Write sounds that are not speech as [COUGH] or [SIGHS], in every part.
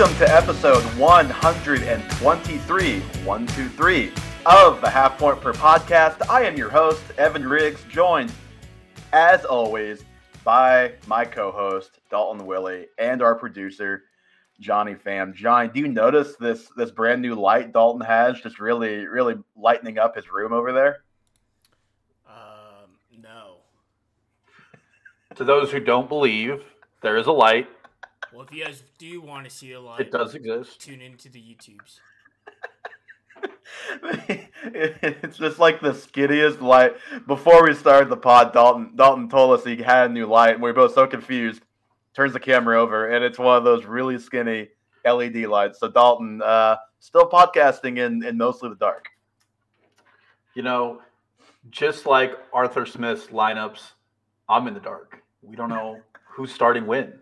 Welcome to episode 123, 123 of the Half Point Per Podcast. I am your host, Evan Riggs, joined, as always, by my co host, Dalton Willie, and our producer, Johnny Pham. Johnny, do you notice this this brand new light Dalton has just really, really lightening up his room over there? Um, no. To those who don't believe, there is a light. Well, if you guys do you want to see a light, It does exist. tune into the YouTubes. [LAUGHS] it's just like the skittiest light. Before we started the pod, Dalton Dalton told us he had a new light, and we were both so confused. Turns the camera over, and it's one of those really skinny LED lights. So Dalton, uh, still podcasting in in mostly the dark. You know, just like Arthur Smith's lineups, I'm in the dark. We don't know who's starting when.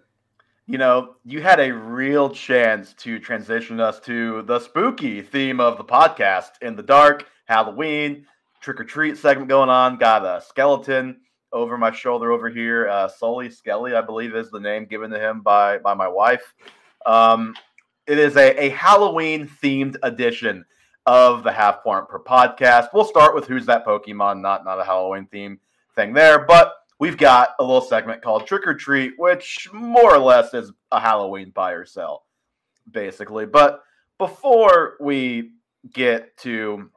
You know, you had a real chance to transition us to the spooky theme of the podcast in the dark, Halloween, trick or treat segment going on. Got a skeleton over my shoulder over here. Uh, Sully Skelly, I believe, is the name given to him by by my wife. Um, it is a, a Halloween themed edition of the Half Point Per Podcast. We'll start with who's that Pokemon, not not a Halloween theme thing there, but we've got a little segment called Trick or Treat, which more or less is a Halloween buy or sell, basically. But before we get to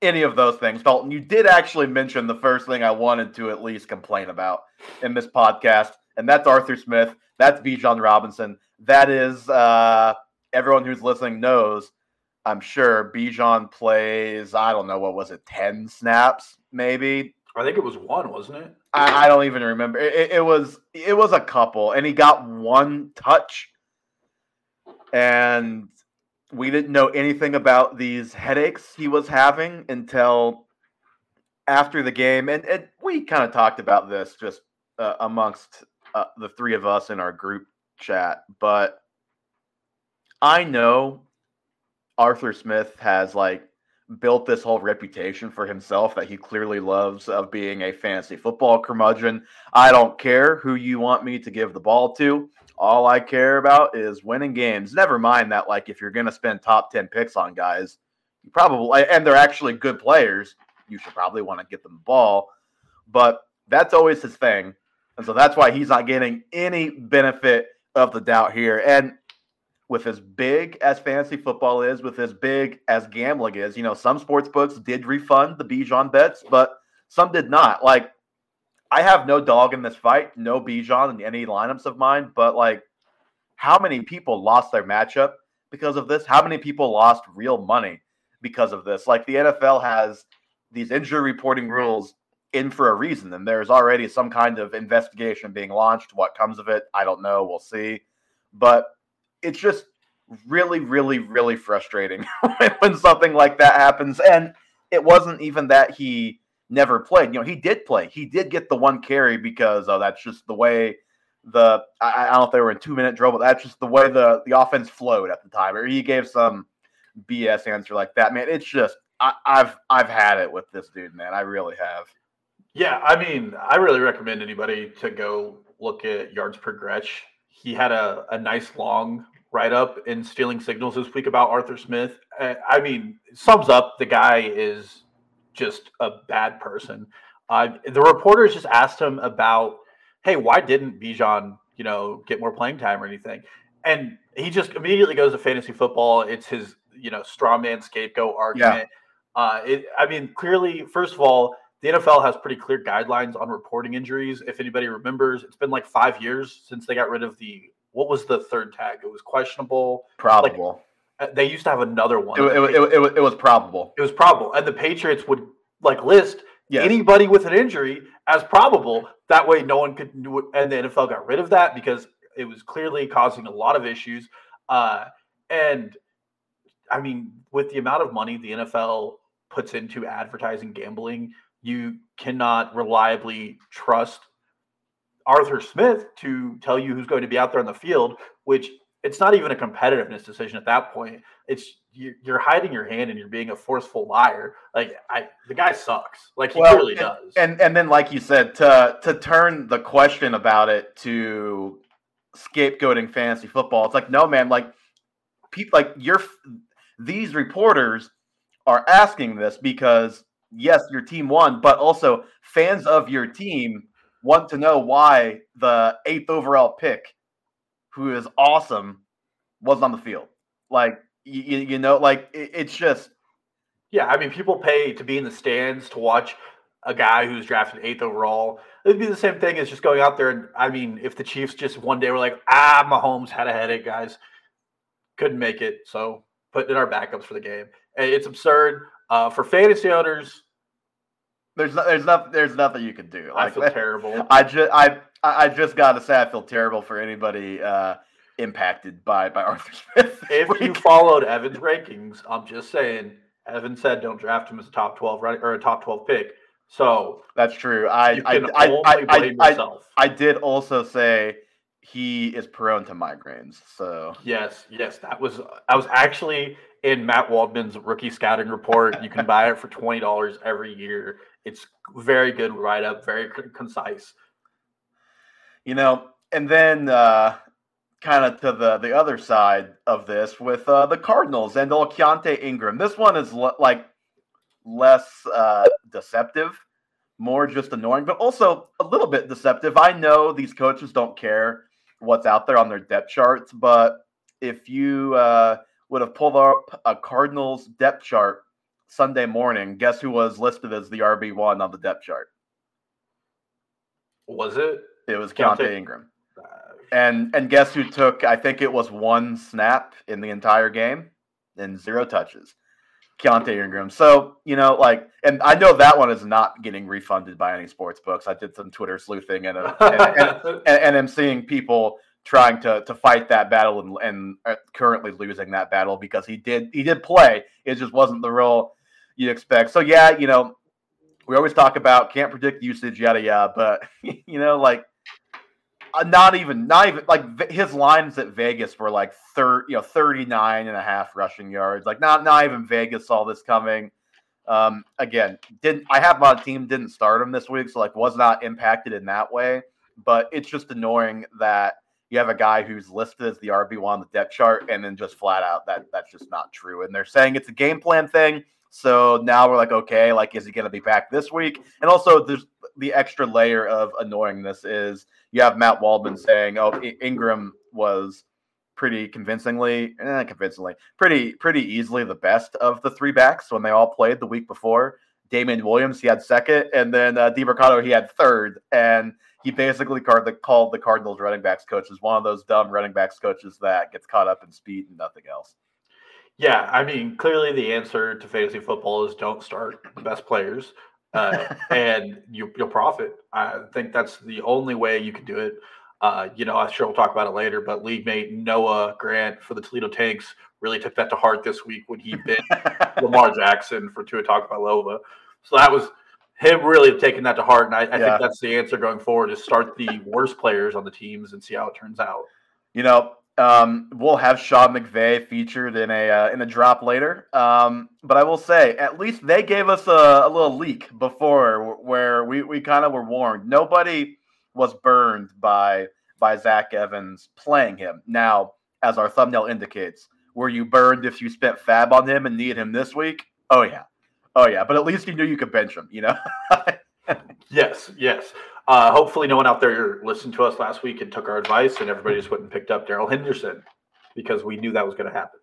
any of those things, Dalton, you did actually mention the first thing I wanted to at least complain about in this podcast, and that's Arthur Smith. That's Bijan Robinson. That is uh, everyone who's listening knows. I'm sure Bijan plays. I don't know what was it, ten snaps maybe I think it was one, wasn't it? I, I don't even remember. It, it- was it was a couple, and he got one touch, and we didn't know anything about these headaches he was having until after the game, and, and we kind of talked about this just uh, amongst uh, the three of us in our group chat, but I know Arthur Smith has like built this whole reputation for himself that he clearly loves of being a fantasy football curmudgeon. I don't care who you want me to give the ball to. All I care about is winning games. Never mind that, like, if you're going to spend top 10 picks on guys, you probably, and they're actually good players, you should probably want to get them the ball. But that's always his thing. And so that's why he's not getting any benefit of the doubt here. And with as big as fantasy football is, with as big as gambling is, you know, some sports books did refund the Bijan bets, but some did not. Like, I have no dog in this fight, no Bijan in any lineups of mine, but like, how many people lost their matchup because of this? How many people lost real money because of this? Like, the NFL has these injury reporting rules in for a reason, and there's already some kind of investigation being launched. What comes of it, I don't know. We'll see. But it's just really, really, really frustrating [LAUGHS] when something like that happens. And it wasn't even that he never played. You know, he did play. He did get the one carry because oh, that's just the way the I, I don't know if they were in two minute drill, but that's just the way the the offense flowed at the time. Or he gave some BS answer like that. Man, it's just I, I've I've had it with this dude, man. I really have. Yeah, I mean, I really recommend anybody to go look at yards per Gretch. He had a, a nice long write up in Stealing Signals this week about Arthur Smith. I mean, sums up the guy is just a bad person. Uh, the reporters just asked him about, hey, why didn't Bijan, you know, get more playing time or anything? And he just immediately goes to fantasy football. It's his, you know, straw man scapegoat argument. Uh, it, I mean, clearly, first of all, the NFL has pretty clear guidelines on reporting injuries. If anybody remembers, it's been like five years since they got rid of the what was the third tag? It was questionable. Probable. Uh, They used to have another one. it, it, it, it, was- it was probable. It was probable, and the Patriots would like list Yes. anybody with an injury as probable. That way, no one could do it. And the NFL got rid of that because it was clearly causing a lot of issues. Uh, and I mean, with the amount of money the NFL puts into advertising gambling, you cannot reliably trust Arthur Smith to tell you who's going to be out there on the field, which it's not even a competitiveness decision at that point. It's you're, you're hiding your hand and you're being a forceful liar. Like I, the guy sucks. Like he Well, clearly does. And and then, like you said, to to turn the question about it to scapegoating fantasy football, it's like, no, man, like people like you're these reporters are asking this because yes, your team won, but also fans of your team want to know why the eighth overall pick, who is awesome, was on the field. Like you, you know, like it, it's just yeah. I mean, people pay to be in the stands to watch a guy who's drafted eighth overall. It'd be the same thing as just going out there and I mean, if the Chiefs just one day were like, ah, Mahomes had a headache, guys, couldn't make it, so put in our backups for the game. It's absurd uh, for fantasy owners. There's no, there's nothing there's nothing you can do. Like, I feel [LAUGHS] terrible. I just I I just gotta say I feel terrible for anybody uh, impacted by by Arthur Smith. [LAUGHS] If you followed Evan's rankings, I'm just saying. Evan said don't draft him as a top twelve right or a top twelve pick. So that's true. I I I, I, I, I, I did also say he is prone to migraines. So yes, yes, that was I was actually in Matt Waldman's rookie scouting report. You can buy it for twenty dollars every year. It's very good write up, very concise. You know, and then uh, kind of to the the other side of this with uh, the Cardinals and Keaontay Ingram. This one is like less uh, deceptive, more just annoying, but also a little bit deceptive. I know these coaches don't care what's out there on their depth charts, but if you uh, would have pulled up a Cardinals depth chart Sunday morning, guess who was listed as the RB one on the depth chart? Was it? It was Keaontay Ingram. And and guess who took? I think it was one snap in the entire game and zero touches. Keaontay Ingram. So, you know, like, and I know that one is not getting refunded by any sports books. I did some Twitter sleuthing and, uh, and, [LAUGHS] and, and, I'm seeing people trying to to fight that battle and, and uh, currently losing that battle because he did he did play. It just wasn't the role you expect. So yeah, you know, we always talk about can't predict usage, yada yada, but [LAUGHS] you know, like uh, not even not even like his lines at Vegas were like third, you know, 39 and a half rushing yards. Like not not even Vegas saw this coming. Um, again, didn't I have my team didn't start him this week, so like was not impacted in that way. But it's just annoying that you have a guy who's listed as the RB one on the depth chart, and then just flat out that that's just not true. And they're saying it's a game plan thing. So now we're like, okay, like, is he going to be back this week? And also, there's the extra layer of annoyingness is you have Matt Waldman saying, "Oh, Ingram was pretty convincingly, eh, convincingly, pretty pretty easily the best of the three backs when they all played the week before." Damien Williams, he had second, and then uh, Demercado, he had third, and he basically called the, called the Cardinals running backs coach as one of those dumb running backs coaches that gets caught up in speed and nothing else. Yeah, I mean, clearly the answer to fantasy football is don't start the best players, uh, [LAUGHS] and you, will profit. I think that's the only way you can do it. Uh, you know, I'm sure we'll talk about it later, but league mate Noah Grant for the Toledo Tanks really took that to heart this week when he bit [LAUGHS] Lamar Jackson for Tua Tagovailoa. So that was him really taking that to heart, and I, I yeah. think that's the answer going forward: is start the worst players on the teams and see how it turns out. You know, um, we'll have Sean McVay featured in a uh, in a drop later. Um, but I will say, at least they gave us a, a little leak before where we, we kind of were warned. Nobody was burned by by Zach Evans playing him. Now, as our thumbnail indicates, were you burned if you spent fab on him and needed him this week? Oh yeah, oh yeah. But at least you knew you could bench him. You know. [LAUGHS] yes, yes. Uh, hopefully, no one out there listened to us last week and took our advice, and everybody just went and picked up Darrell Henderson because we knew that was going to happen.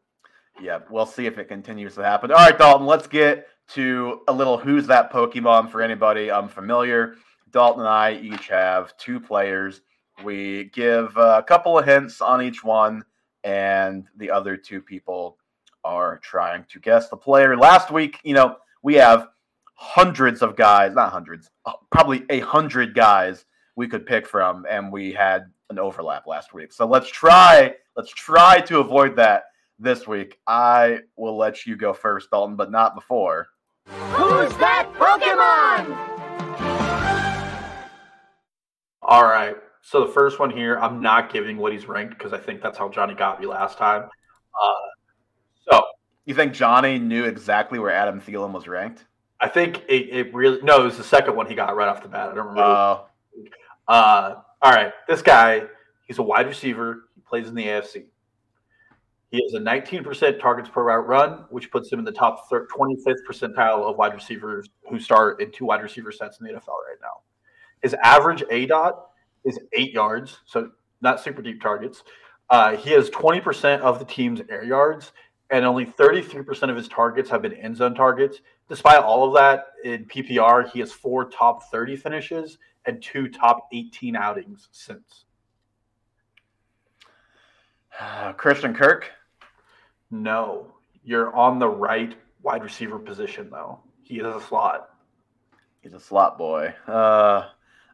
Yeah, we'll see if it continues to happen. All right, Dalton, let's get to a little who's that Pokemon for anybody unfamiliar. Dalton and I each have two players. We give a couple of hints on each one, and the other two people are trying to guess the player. Last week, you know, we have hundreds of guys, not hundreds, uh, probably a hundred guys we could pick from, and we had an overlap last week. So let's try, let's try to avoid that this week. I will let you go first, Dalton, but not before. Who's that Pokemon? All right. So the first one here, I'm not giving what he's ranked because I think that's how Johnny got me last time. Uh, so you think Johnny knew exactly where Adam Thielen was ranked? I think it, it, really no, it was the second one he got right off the bat. I don't remember. Uh, uh, all right, this guy, he's a wide receiver. He plays in the AFC. He has a 19% targets per route run, which puts him in the top thir- 25th percentile of wide receivers who start in two wide receiver sets in the NFL right now. His average A dot is eight yards, so not super deep targets. Uh, he has 20% of the team's air yards, and only 33% of his targets have been end zone targets. Despite all of that, in PPR, he has four top 30 finishes and two top 18 outings since. [SIGHS] Christian Kirk. No, you're on the right wide receiver position, though. He is a slot. He's a slot boy. Uh,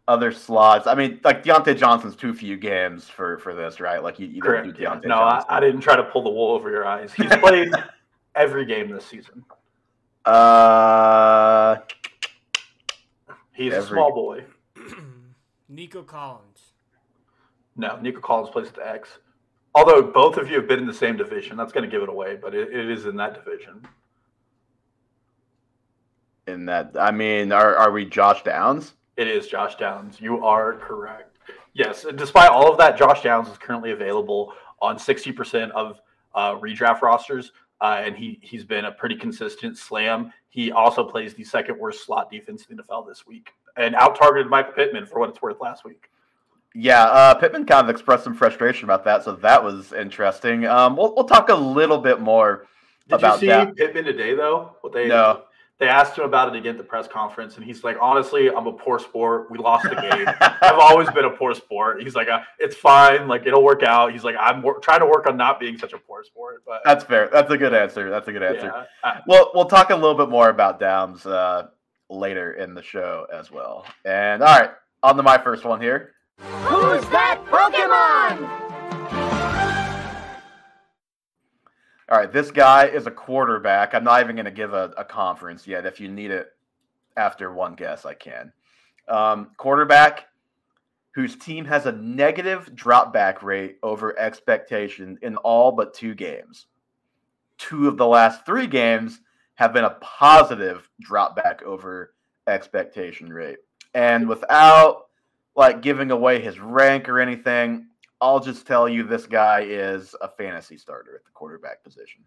other slots. I mean, like Diontae Johnson's too few games for for this, right? Like you, you don't do yeah. Diontae No, I, I didn't try to pull the wool over your eyes. He's played [LAUGHS] every game this season. Uh, He's a small boy. [CLEARS THROAT] Nico Collins. No, Nico Collins plays at the X. Although both of you have been in the same division, that's going to give it away, but it, it is in that division. in that, I mean, are are we Josh Downs? It is Josh Downs. You are correct. Yes, and despite all of that, Josh Downs is currently available on 60% of uh, redraft rosters, uh, and he, he's been a pretty consistent slam. He also plays the second worst slot defense in the NFL this week and out targeted Michael Pittman for what it's worth last week. Yeah, uh, Pittman kind of expressed some frustration about that, so that was interesting. Um, we'll we'll talk a little bit more Did about you see that. Pittman today, though? What they No. They asked him about it again at the press conference, and he's like, "Honestly, I'm a poor sport. We lost the game. [LAUGHS] I've always been a poor sport." He's like, uh, "It's fine. Like it'll work out." He's like, "I'm wor- trying to work on not being such a poor sport." But That's fair. That's a good answer. That's a good answer. yeah, I- Well, we'll talk a little bit more about Downs uh, later in the show as well. And all right, on to my first one here. Who's that Pokemon? All right, this guy is a quarterback. I'm not even going to give a, a conference yet. If you need it after one guess, I can. Um, quarterback whose team has a negative drop back rate over expectation in all but two games. Two of the last three games have been a positive drop back over expectation rate. And without like giving away his rank or anything, I'll just tell you this guy is a fantasy starter at the quarterback position.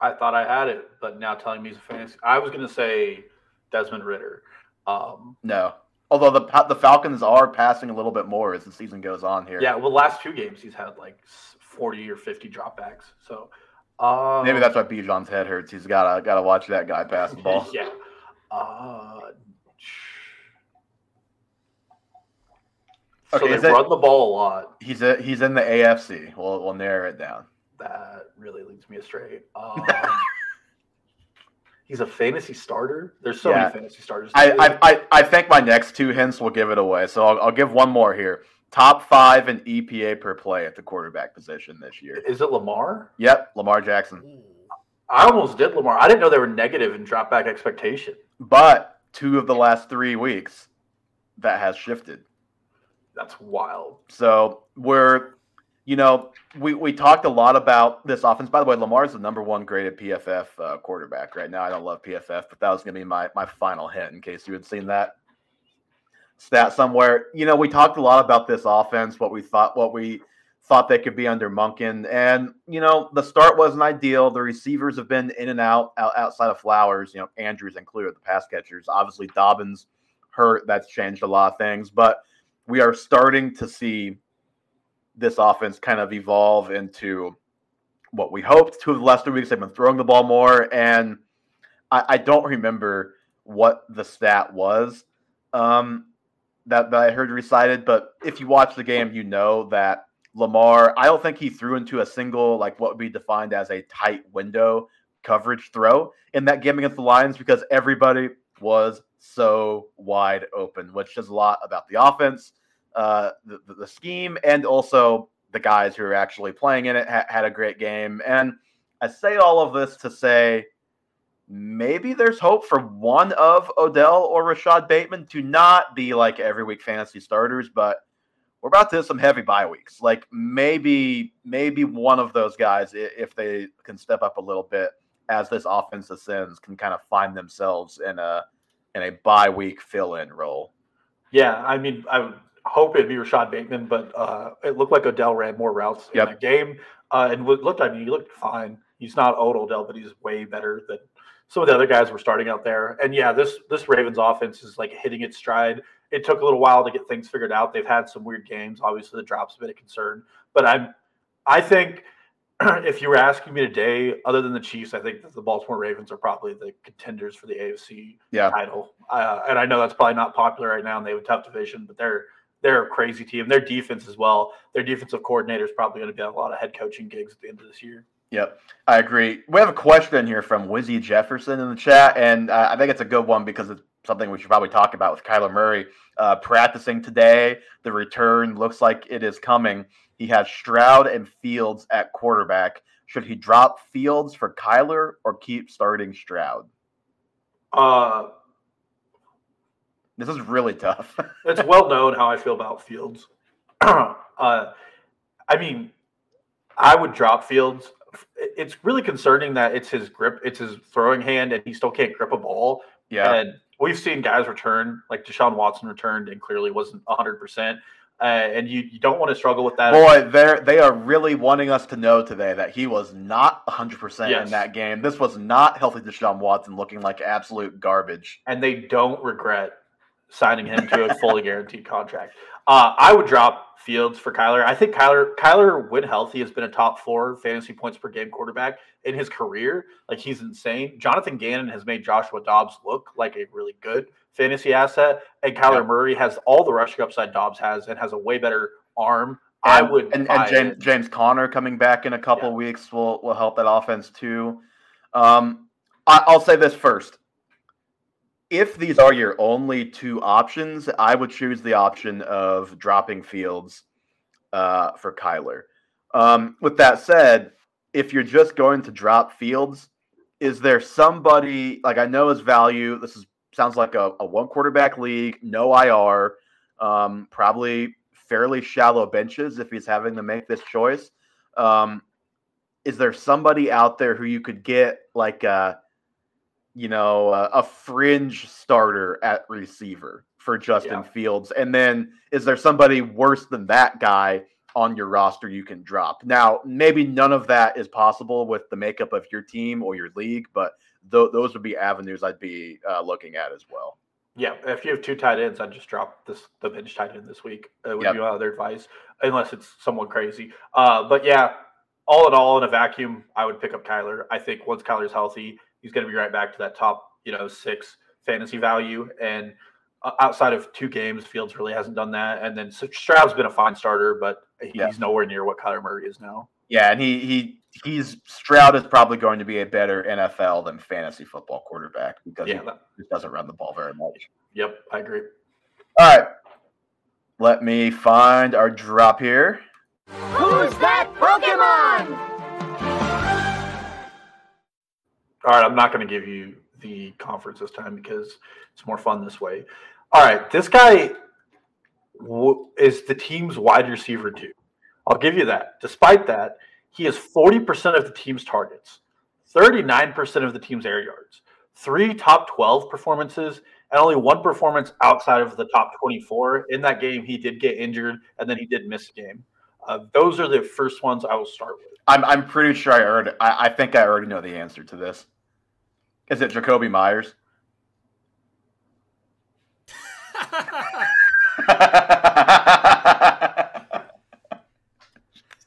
I thought I had it, but now telling me he's a fantasy. I was going to say Desmond Ridder. Um, No. Although the the Falcons are passing a little bit more as the season goes on here. yeah, well, last two games he's had like 40 or 50 dropbacks. So um, Maybe that's why Bijan's head hurts. He's gotta gotta watch that guy pass the ball. [LAUGHS] yeah. Uh, so they is it- run the ball a lot. He's a, he's in the AFC. We'll we'll narrow it down. That really leads me astray. Um, [LAUGHS] he's a fantasy starter. There's so Yeah. many fantasy starters. I, I I I think my next two hints will give it away. So I'll, I'll give one more here. Top five in EPA per play at the quarterback position this year. Is it Lamar? Yep, Lamar Jackson. Ooh. I almost did Lamar. I didn't know they were negative in drop back expectation. But two of the last three weeks, that has shifted. That's wild. So we're, you know, we, we talked a lot about this offense. By the way, Lamar's the number one graded PFF uh, quarterback right now. I don't love PFF, but that was going to be my, my final hint in case you had seen that stat somewhere. You know, we talked a lot about this offense, what we thought, what we thought they could be under Monken. And, you know, the start wasn't ideal. The receivers have been in and out, out outside of Flowers, you know, Andrews included, the pass catchers. Obviously, Dobbins hurt. That's changed a lot of things. But we are starting to see this offense kind of evolve into what we hoped. Two of the last three weeks, they've been throwing the ball more. And I, I don't remember what the stat was um, that, that I heard recited. But if you watch the game, you know that Lamar, I don't think he threw into a single, like what would be defined as a tight window coverage throw in that game against the Lions because everybody was so wide open, which says a lot about the offense, uh, the, the, scheme, and also the guys who are actually playing in it ha- had a great game. And I say all of this to say maybe there's hope for one of Odell or Rashod Bateman to not be like every week fantasy starters, but we're about to hit some heavy bye weeks. Like maybe maybe one of those guys, if they can step up a little bit as this offense ascends, can kind of find themselves in a in a bye week fill in role. Yeah, I mean, I would hope it'd be Rashod Bateman, but uh, it looked like Odell ran more routes Yep. in that game. uh, and looked. I mean, he looked fine. He's not old Odell, but he's way better than some of the other guys were starting out there. And yeah, this this Ravens offense is like hitting its stride. It took a little while to get things figured out. They've had some weird games. Obviously, the drops have been a concern, but I'm I think [CLEARS THROAT] if you were asking me today, other than the Chiefs, I think that the Baltimore Ravens are probably the contenders for the AFC Yeah. title. Uh, and I know that's probably not popular right now, and they have a tough division, but they're they're a crazy team. Their defense as well. Their defensive coordinator is probably going to be on a lot of head coaching gigs at the end of this year. Yep, I agree. We have a question here from Wizzy Jefferson in the chat, and uh, I think it's a good one because it's something we should probably talk about with Kyler Murray uh, practicing today. The return looks like it is coming. He has Stroud and Fields at quarterback. Should he drop Fields for Kyler or keep starting Stroud? Uh, This is really tough. [LAUGHS] it's well known how I feel about Fields. [CLEARS THROAT] uh, I mean, I would drop Fields. It's really concerning that it's his grip, it's his throwing hand, and he still can't grip a ball. yeah, And we've seen guys return, like Deshaun Watson returned and clearly wasn't 100%. Uh, and you, you don't want to struggle with that. boy, they're they are really wanting us to know today that he was not 100 percent Yes. in that game. This was not healthy Deshaun Watson looking like absolute garbage. and they don't regret signing him to a fully [LAUGHS] guaranteed contract. Uh, I would drop Fields for Kyler. I think Kyler Kyler, when healthy, has been a top four fantasy points per game quarterback in his career. Like he's insane. Jonathan Gannon has made Joshua Dobbs look like a really good fantasy asset, and Kyler Yeah. Murray has all the rushing upside Dobbs has, and has a way better arm. I would and, and James. James Conner coming back in a couple Yeah. weeks will will help that offense too. Um, I, I'll say this first: if these are your only two options, I would choose the option of dropping Fields uh, for Kyler. Um, with that said, if you're just going to drop Fields, is there somebody like I know his value? This is sounds like a, a one quarterback league, no IR, um, probably fairly shallow benches if he's having to make this choice. Um, is there somebody out there who you could get like a, you know, a, a fringe starter at receiver for Justin Yeah. Fields? And then is there somebody worse than that guy on your roster you can drop? Now, maybe none of that is possible with the makeup of your team or your league, but th- those would be avenues I'd be uh, looking at as well. Yeah, if you have two tight ends, I'd just drop this the bench tight end this week. It would Yep. be my other advice, unless it's someone crazy. Uh, but yeah, all in all, in a vacuum, I would pick up Kyler. I think once Kyler's healthy, he's going to be right back to that top, you know, six fantasy value. And uh, outside of two games, Fields really hasn't done that. And then Stroud's been a fine starter, but he's Yeah. nowhere near what Kyler Murray is now. Yeah, and he he he's Stroud is probably going to be a better NFL than fantasy football quarterback because Yeah, he that- just doesn't run the ball very much. yep, I agree. All right, let me find our drop here. Who's that Pokemon? All right, I'm not going to give you the conference this time because it's more fun this way. All right, this guy w- is the team's wide receiver too. I'll give you that. Despite that, he is 40% of the team's targets, 39% of the team's air yards, three top 12 performances, and only one performance outside of the top 24. In that game, he did get injured and then he did miss a game. Uh, those are the first ones I will start with. I'm I'm pretty sure I heard. I, I think I already know the answer to this. Is it Jakobi Meyers? [LAUGHS]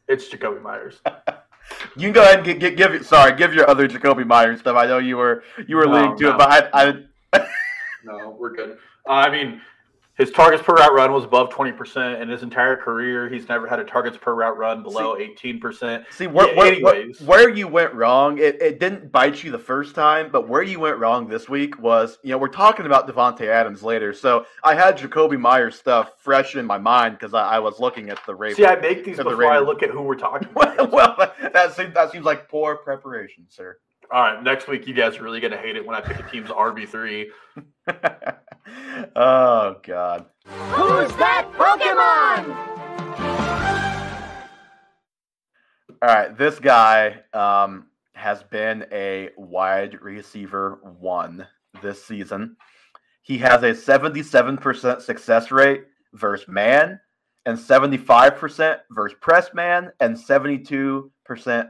It's Jakobi Meyers. You can go ahead and give, give, give sorry, give your other Jakobi Meyers stuff. I know you were you were No, leading to no. it, but I, I No, we're good. Uh, I mean, his targets per route run was above 20% in his entire career. He's never had a targets per route run below 18%. see where, Yeah, where, anyways. where, you went wrong. It, it didn't bite you the first time, but where you went wrong this week was you know we're talking about Davante Adams later, so I had Jakobi Meyers stuff fresh in my mind because I, I was looking at the Ravens. See, I make these To the before I look at who we're talking [LAUGHS] about. well, that seems that seems like poor preparation, sir. All right, next week, you guys are really going to hate it when I pick a team's RB3. [LAUGHS] oh God. Who's that Pokemon? All right, this guy um, has been a wide receiver one this season. He has a 77% success rate versus man, and 75% versus press man, and 72%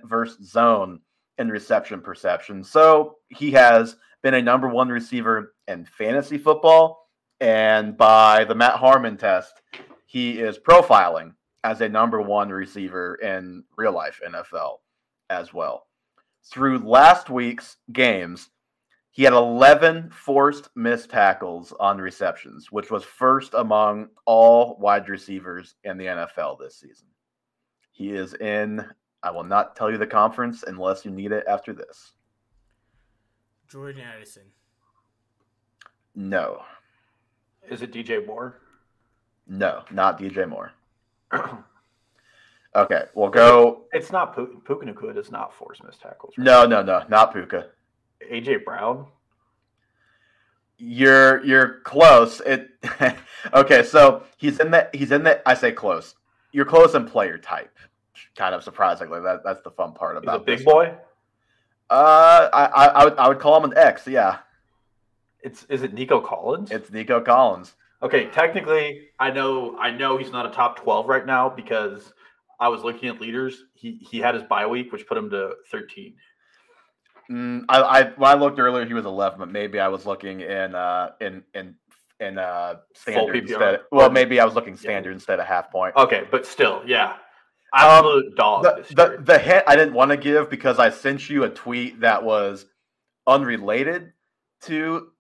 versus zone in reception perception. So he has been a number one receiver in fantasy football. And by the Matt Harmon test, he is profiling as a number one receiver in real life NFL as well. Through last week's games, he had 11 forced missed tackles on receptions, which was first among all wide receivers in the NFL this season. He is in, I will not tell you the conference unless you need it after this. Jordan Addison. No, Is it DJ Moore? no, not DJ Moore. [CLEARS THROAT] Okay, we'll go. It's not Puka Puka Nacua does not force missed tackles. right? No, no, no, not Puka. AJ Brown. You're you're close. It [LAUGHS] okay. So he's in the he's in the. I say close. You're close in player type. Kind of surprisingly, that that's the fun part about. He's about a big this. boy. Uh, I, I I would I would call him an X. Yeah, It's is it Nico Collins? it's Nico Collins. Okay, technically, I know I know he's not a top twelve right now because I was looking at leaders. He he had his bye week, which put him to thirteen. Mm, I, I when I looked earlier, he was 11, but maybe I was looking in uh in in in uh standard instead. Well, maybe I was looking standard instead of half point. Okay, but still, yeah, absolute um, dog. the, the, the hint I didn't want to give because I sent you a tweet that was unrelated to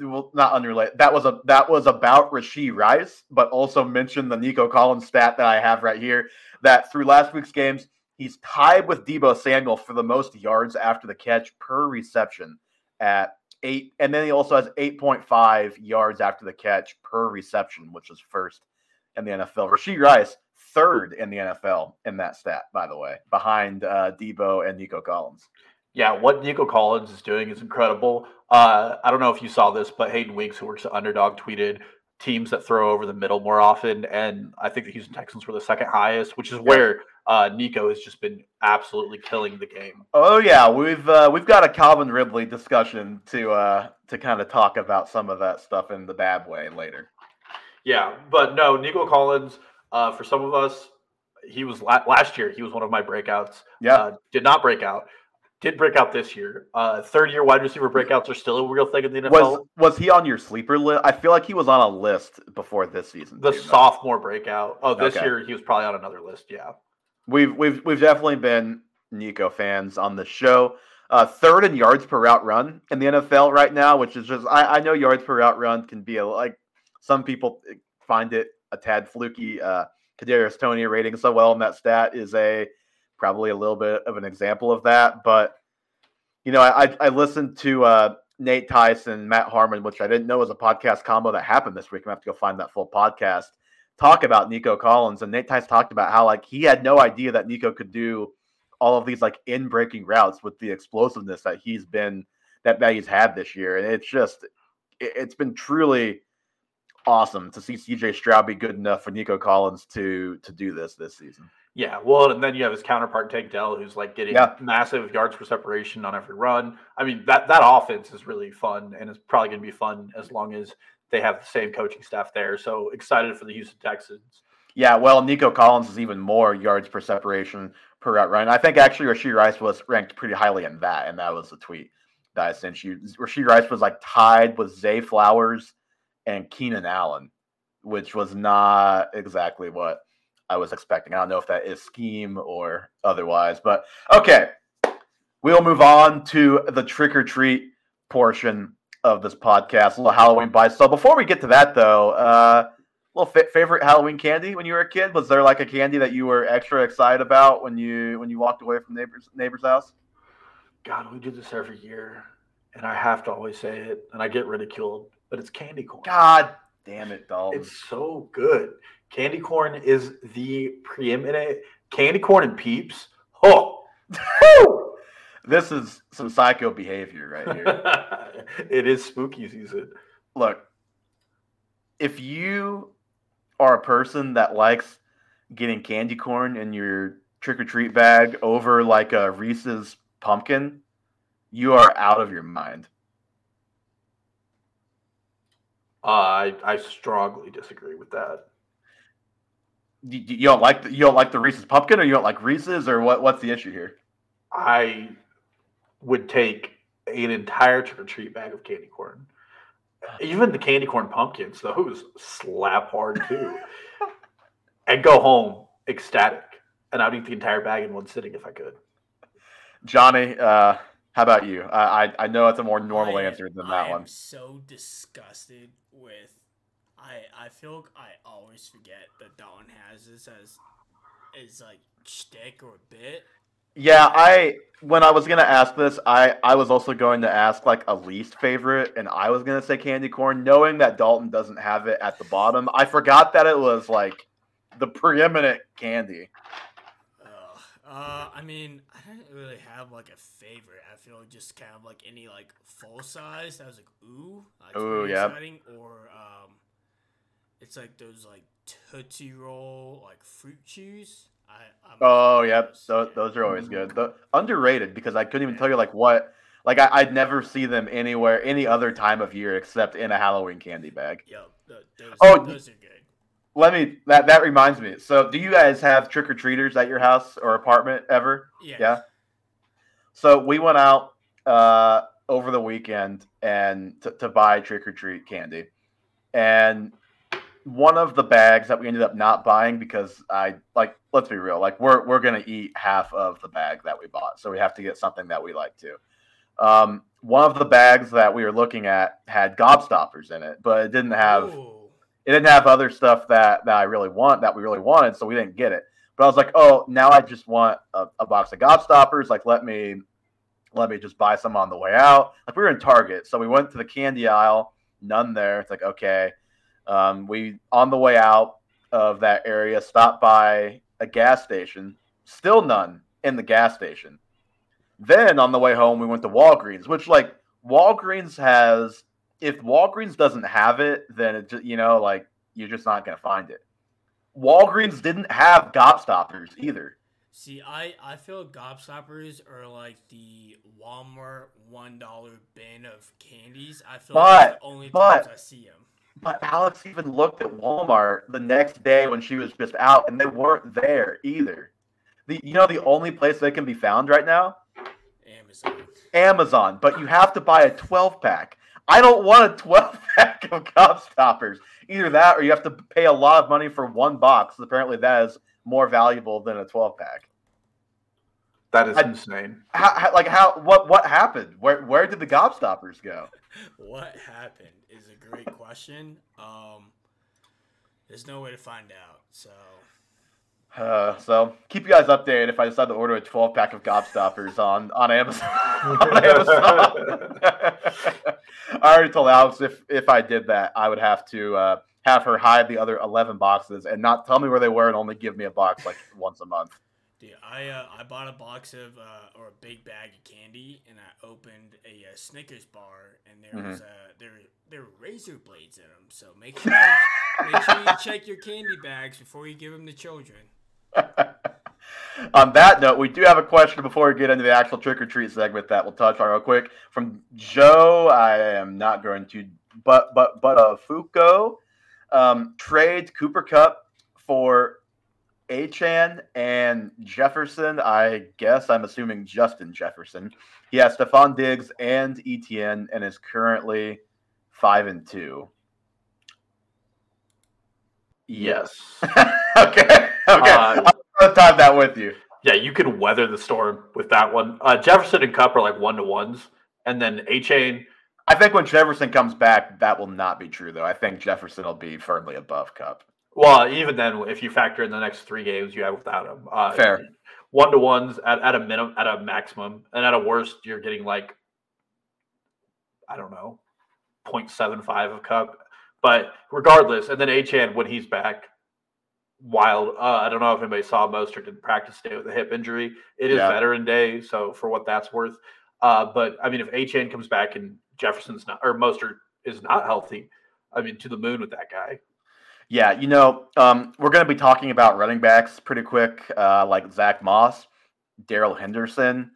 well not unrelated that was a that was about Rasheed Rice but also mentioned the Nico Collins stat that I have right here that through last week's games he's tied with Deebo Samuel for the most yards after the catch per reception at eight and then he also has 8.5 yards after the catch per reception which is first in the NFL Rasheed Rice third in the NFL in that stat, by the way, behind uh, Deebo and Nico Collins. Yeah, what Nico Collins is doing is incredible. Uh, I don't know if you saw this, but Hayden Winks, who works at Underdog, tweeted teams that throw over the middle more often, and I think the Houston Texans were the second highest, which is where uh, Nico has just been absolutely killing the game. Oh yeah, we've uh, we've got a Calvin Ridley discussion to uh, to kind of talk about some of that stuff in the bad way later. Yeah, but no, Nico Collins. Uh, for some of us, he was la- last year. He was one of my breakouts. Yeah, Uh, did not break out. Did break out this year. Uh, third year wide receiver breakouts are still a real thing in the NFL. was was he on your sleeper list? I feel like he was on a list before this season. the too, though. sophomore breakout. Oh, this Okay. year he was probably on another list. Yeah. We've we've we've definitely been Nico fans on the show. Uh, third in yards per route run in the NFL right now, which is just I, I know yards per route run can be a, like some people find it a tad fluky. Uh, Kadarius Toney rating so well in that stat is a probably a little bit of an example of that. But you know, I I, I listened to uh, Nate Tice, Matt Harmon, which I didn't know was a podcast combo that happened this week. Gonna have to go find that full podcast. Talk about Nico Collins and Nate Tice talked about how like he had no idea that Nico could do all of these like in breaking routes with the explosiveness that he's been that, that he's had this year. And it's just it, it's been truly awesome to see CJ Stroud be good enough for Nico Collins to to do this this season. Yeah. Well, and then you have his counterpart Tank Dell, who's like getting Yeah. massive yards per separation on every run. I mean, that that offense is really fun, and it's probably going to be fun as long as they have the same coaching staff there. So excited for the Houston Texans. Yeah, well, Nico Collins is even more yards per separation per route run. I think actually Rasheed Rice was ranked pretty highly in that, and that was the tweet that I sent you. Rasheed Rice was like tied with Zay Flowers and Keenan Allen, which was not exactly what I was expecting. I don't know if that is scheme or otherwise, but okay. We'll move on to the trick or treat portion of this podcast, a little Halloween buy. So before we get to that, though, uh, little fa- favorite Halloween candy when you were a kid? Was there like a candy that you were extra excited about when you when you walked away from neighbor's neighbor's house? God, we do this every year, and I have to always say it, and I get ridiculed, but it's candy corn. God damn it, Dalton! It's so good. Candy corn is the preeminent candy corn and peeps. Oh! This is some psycho behavior right here. [LAUGHS] it is spooky season. Look, if you are a person that likes getting candy corn in your trick or treat bag over like a Reese's pumpkin, you are out of your mind. Uh, I I strongly disagree with that. You, you don't like the, you don't like the Reese's pumpkin, or you don't like Reese's, or what? What's the issue here? I would take an entire trick or treat bag of candy corn. Even the candy corn pumpkins, those slap hard too. [LAUGHS] and go home ecstatic. And I'd eat the entire bag in one sitting if I could. Johnny, uh, how about you? I, I I know it's a more normal I- answer than that one. I'm so disgusted with. I I feel like I always forget that Dalton has this as is like shtick or bit. Yeah, I when I was gonna ask this, I I was also going to ask like a least favorite, and I was gonna say candy corn, knowing that Dalton doesn't have it at the bottom. I forgot that it was like the preeminent candy. Uh, I mean, I didn't really have like a favorite. I feel like just kind of like any like full size. That was like ooh, like Ooh, yeah. exciting. Or um, it's like those like Tootsie Roll like fruit chews. I I'm Oh, yep, those, those, yeah. those are always good. The [LAUGHS] underrated because I couldn't even tell you like what. Like I, I'd never see them anywhere any other time of year except in a Halloween candy bag. Yep, those, Oh, those are good. Let me that that reminds me. So, do you guys have trick or treaters at your house or apartment ever? Yeah. Yeah. So we went out uh, over the weekend and to, to buy trick or treat candy, and one of the bags that we ended up not buying because I like let's be real, like we're we're gonna eat half of the bag that we bought, so we have to get something that we like to. Um, one of the bags that we were looking at had gobstoppers in it, but it didn't have Ooh. It didn't have other stuff that that I really want that we really wanted, so we didn't get it. But I was like, oh, now I just want a, a box of gobstoppers. Like, let me let me just buy some on the way out. Like we were in Target, so we went to the candy aisle, none there. It's like okay. Um, we on the way out of that area stopped by a gas station, still none in the gas station. Then on the way home, we went to Walgreens, which like Walgreens has. If Walgreens doesn't have it, then it just you know like you're just not gonna find it. Walgreens didn't have gobstoppers either. See, I I feel gobstoppers are like the Walmart one dollar bin of candies. I feel like But- that's the only but- times I see them. But Alex even looked at Walmart the next day when she was just out, and they weren't there either. The you know the only place they can be found right now, Amazon. Amazon. But you have to buy a 12 pack. I don't want a 12 [LAUGHS] pack of gobstoppers. Either that, or you have to pay a lot of money for one box. Apparently, that is more valuable than a 12 pack. That is I- insane. How, how, like how what what happened? Where where did the gobstoppers go? [LAUGHS] What happened is a great question. Um, there's no way to find out. So Uh, so keep you guys updated if I decide to order a 12 pack of gobstoppers on on Amazon. [LAUGHS] on Amazon. [LAUGHS] I already told Alex if if I did that, I would have to uh, have her hide the other 11 boxes and not tell me where they were and only give me a box like once a month. Dude, I uh, I bought a box of uh, or a big bag of candy, and I opened a, uh Snickers bar, and there Mhm. was uh, there there were razor blades in them. So make sure make sure you check your candy bags before you give them to children. [LAUGHS] on that note, we do have a question before we get into the actual trick or treat segment that we'll touch on real quick from Joe. I am not going to, but but but uh, Fuko um, trade Cooper Kupp for Achane and Jefferson. I guess I'm assuming Justin Jefferson. He has Stefon Diggs and ETN and is currently five and two. Yes. [LAUGHS] okay. Okay. Uh, I'll time that with you. Yeah, you could weather the storm with that one. Uh, Jefferson and Kupp are like one to ones, and then Achane. I think when Jefferson comes back, that will not be true, though. I think Jefferson will be firmly above Kupp. Well, even then, if you factor in the next three games you have without him, uh, Fair. one to ones at, at a minimum, at a maximum, and at a worst, you're getting like I don't know, 0.75 of Kupp. But regardless, and then Achane when he's back, wild. Uh, I don't know if anybody saw Mostert didn't practice today with a hip injury. It is Yeah. Veteran Day, so for what that's worth. Uh, but I mean, if Achane comes back and Jefferson's not or Mostert is not healthy, I mean, to the moon with that guy. Yeah, you know, um, we're going to be talking about running backs pretty quick, uh, like Zack Moss, Darrell Henderson.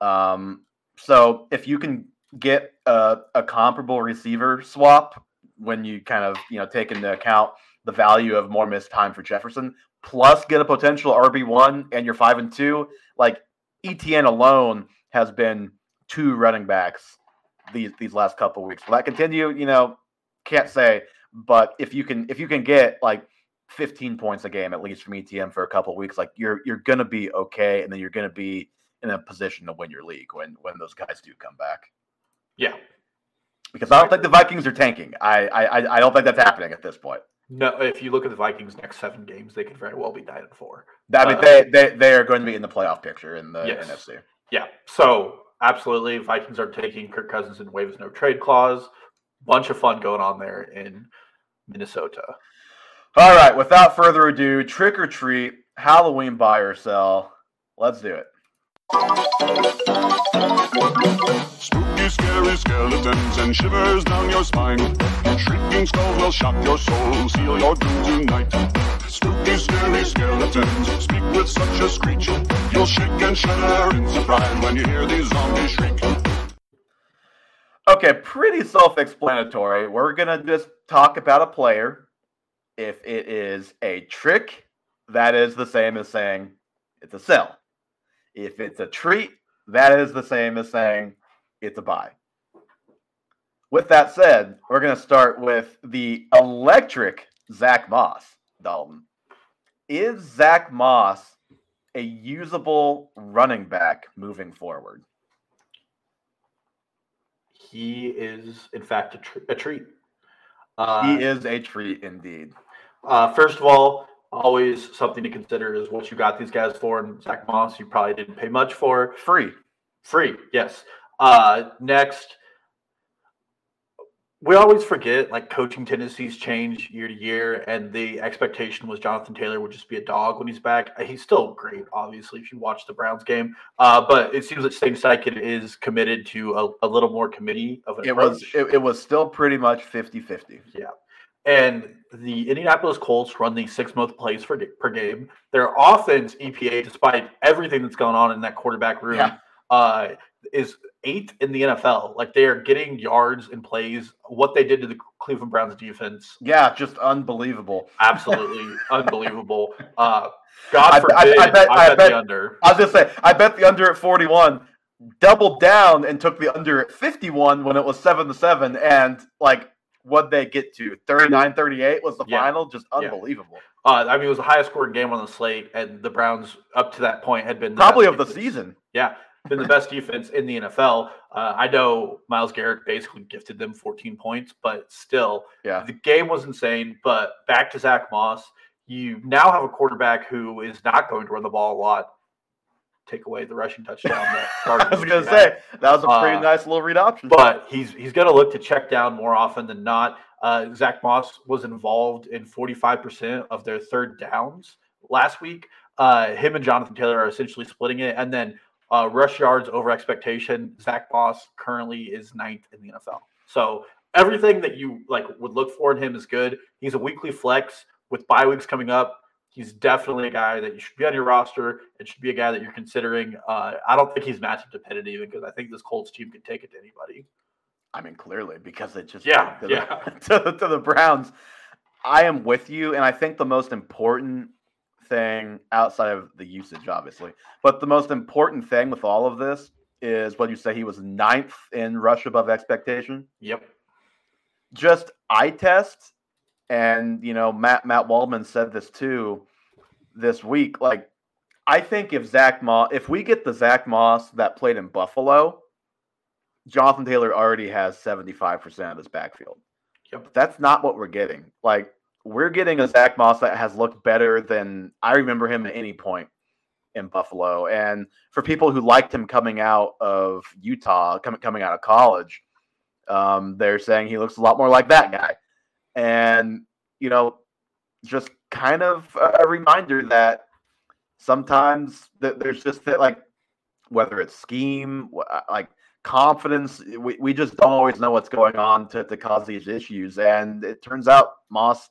Um, so if you can get a, a comparable receiver swap when you kind of you know take into account the value of more missed time for Jefferson, plus get a potential RB one, and you're five and two. Like ETN alone has been two running backs these these last couple weeks. Will that continue? You know, can't say. But if you can if you can get like 15 points a game at least from ETN for a couple weeks, like you're you're gonna be okay, and then you're gonna be in a position to win your league when when those guys do come back. Yeah. Because I don't think the Vikings are tanking. I I I don't think that's happening at this point. No, if you look at the Vikings' next seven games, they could very well be nine and four. I mean, Uh, they, they they are going to be in the playoff picture in the Yes. NFC. Yeah. So absolutely, Vikings are taking Kirk Cousins and waives no trade clause. Bunch of fun going on there in Minnesota. All right, without further ado, trick or treat, Halloween buy or sell. Let's do it. Spooky, scary skeletons and shivers down your spine. Shrieking skulls will shock your soul, seal your doom tonight. Spooky, scary skeletons speak with such a screech. You'll shake and shudder in surprise when you hear these zombies shriek. Okay, pretty self-explanatory. We're gonna just talk about a player. If it is a trick, that is the same as saying it's a sell. If it's a treat, that is the same as saying it's a buy. With that said, we're gonna start with the electric Zack Moss. Dalton, is Zack Moss a usable running back moving forward? He is, in fact, a, tr- a treat. Uh, He is a treat indeed. Uh, first of all, always something to consider is what you got these guys for. And Zack Moss, you probably didn't pay much for. Free. Free, yes. Uh, next, we always forget like coaching tendencies change year to year, and the expectation was Jonathan Taylor would just be a dog when he's back. Uh, He's still great, obviously, if you watch the Browns game. Uh, but it seems that Shane Steichen is committed to a, a little more committee of an It approach. was it, it was still pretty much 50-50. Yeah. And the Indianapolis Colts run the six most plays per, ga- per game. Their offense EPA, despite everything that's going on in that quarterback room, Yeah. uh, is eighth in the NFL. Like they are getting yards and plays. What they did to the Cleveland Browns defense, Yeah, just unbelievable. absolutely [LAUGHS] unbelievable. Uh, God I- I- I I, bet- bet, I bet- the under. I was just say, I bet the under at 41 doubled down and took the under at 51 when it was 7 to 7 and like what they get to 39-38 was the Yeah. final just Yeah. unbelievable. Uh, I mean, it was the highest scoring game on the slate, and the Browns up to that point had been Probably of the season. Yeah, been the best defense in the NFL. Uh, I know Myles Garrett basically gifted them 14 points, but still, Yeah. the game was insane. But back to Zack Moss, you now have a quarterback who is not going to run the ball a lot. Take away the rushing touchdown. That [LAUGHS] I was going to say that was a pretty Uh, nice little read option. but he's he's going to look to check down more often than not. Uh, Zack Moss was involved in 45% of their third downs last week. Uh, him and Jonathan Taylor are essentially splitting it. And then uh, rush yards over expectation. Zack Moss currently is ninth in the NFL. So everything that you like would look for in him is good. He's a weekly flex with bye weeks coming up. He's definitely a guy that you should be on your roster. It should be a guy that you're considering. Uh, I don't think he's matchup dependent even because I think this Colts team can take it to anybody. I mean, clearly, because it just Yeah, to the, yeah. [LAUGHS] to, to the Browns. I am with you, and I think the most important thing outside of the usage, obviously, but the most important thing with all of this is what you say he was ninth in rush above expectation. Yep. Just eye test, and you know Matt Matt Waldman said this too this week. Like, I think if Zack Moss, if we get the Zack Moss that played in Buffalo, Jonathan Taylor already has 75% of his backfield. Yep. But that's not what we're getting. Like, we're getting a Zack Moss that has looked better than I remember him at any point in Buffalo. And for people who liked him coming out of Utah, coming coming out of college, um, they're saying he looks a lot more like that guy. And, you know, just kind of a, reminder that sometimes that there's just that, like, whether it's scheme, like confidence, we, we just don't always know what's going on to, to cause these issues. And it turns out Moss,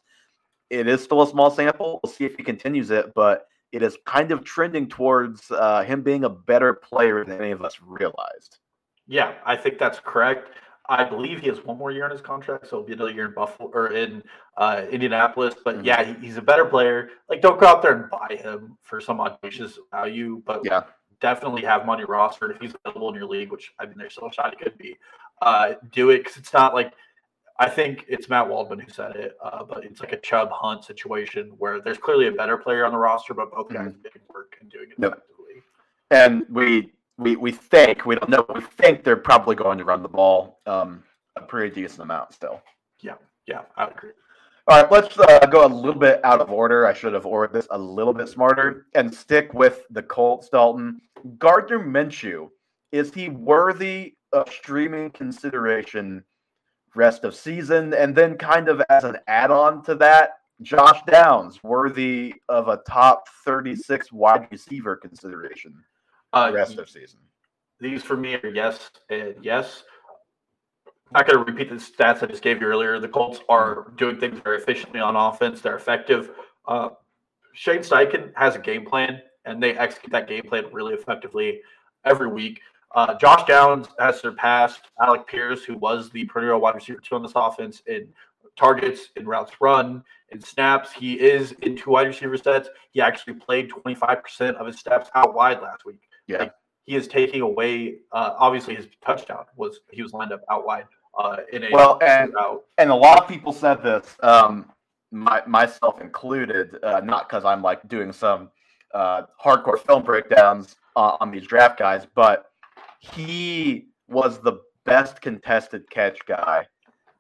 it is still a small sample. We'll see if he continues it, but it is kind of trending towards uh, him being a better player than any of us realized. Yeah, I think that's correct. I believe he has one more year on his contract, so it'll be another year in Buffalo or in uh, Indianapolis. But Mhm. yeah, he, he's a better player. Like, don't go out there and buy him for some audacious value, but Yeah. definitely have money on your roster. And if he's available in your league, which I mean, there's still a shot he could be, uh, do it because it's not like I think it's Matt Waldman who said it, uh, but it's like a Chubb Hunt situation where there's clearly a better player on the roster, but both guys making work and doing it Yep. effectively. and we we we think we don't know we think they're probably going to run the ball um, a pretty decent amount still. Yeah, yeah, I would agree. All right, let's uh, go a little bit out of order. I should have ordered this a little bit smarter and stick with the Colts. Dalton Gardner Minshew is he worthy of streaming consideration rest of season? And then, kind of as an add-on to that, Josh Downs worthy of a top thirty-six wide receiver consideration Uh, rest of season. These for me are yes and yes. I'm not going to repeat the stats I just gave you earlier. The Colts are doing things very efficiently on offense. They're effective. Uh, Shane Steichen has a game plan, and they execute that game plan really effectively every week. Uh, Josh Downs has surpassed Alec Pierce, who was the perennial wide receiver two on this offense in targets, in routes run, in snaps. He is in two wide receiver sets. He actually played 25% of his snaps out wide last week Yeah. Like, he is taking away. Uh, obviously, his touchdown was he was lined up out wide uh, in a Well, and- and a lot of people said this, um, my, myself included, uh, not because I'm like doing some uh, hardcore film breakdowns uh, on these draft guys, but he was the best contested catch guy.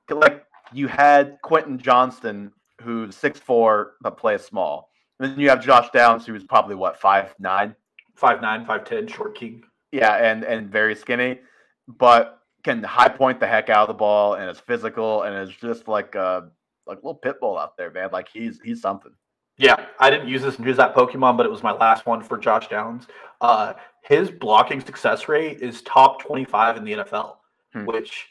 Like you had Quentin Johnston, who's six four but plays small. And then you have Josh Downs, who's probably what five nine. five nine, five ten, short king. Yeah, and and very skinny, but can high point the heck out of the ball and is physical and is just like a like little pit bull out there, man. Like he's he's something. Yeah, I didn't use this and use that Pokemon, but it was my last one for Josh Downs. Uh, his blocking success rate is top twenty five in the NFL, Hmm. which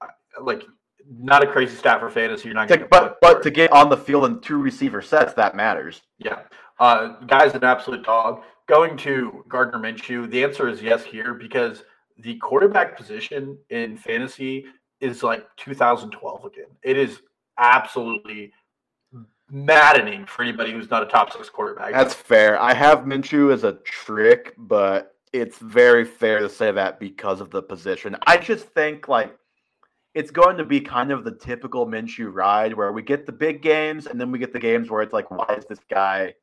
uh, like not a crazy stat for fantasy. You're not To- gonna but but to get on the field in two receiver sets, that matters. Yeah. Uh, guy's an absolute dog. Going to Gardner Minshew, the answer is yes here because the quarterback position in fantasy is like 2012 again. It is absolutely maddening for anybody who's not a top six quarterback. That's fair. I have Minshew as a trick, but it's very fair to say that because of the position. I just think like it's going to be kind of the typical Minshew ride where we get the big games and then we get the games where it's like, why is this guy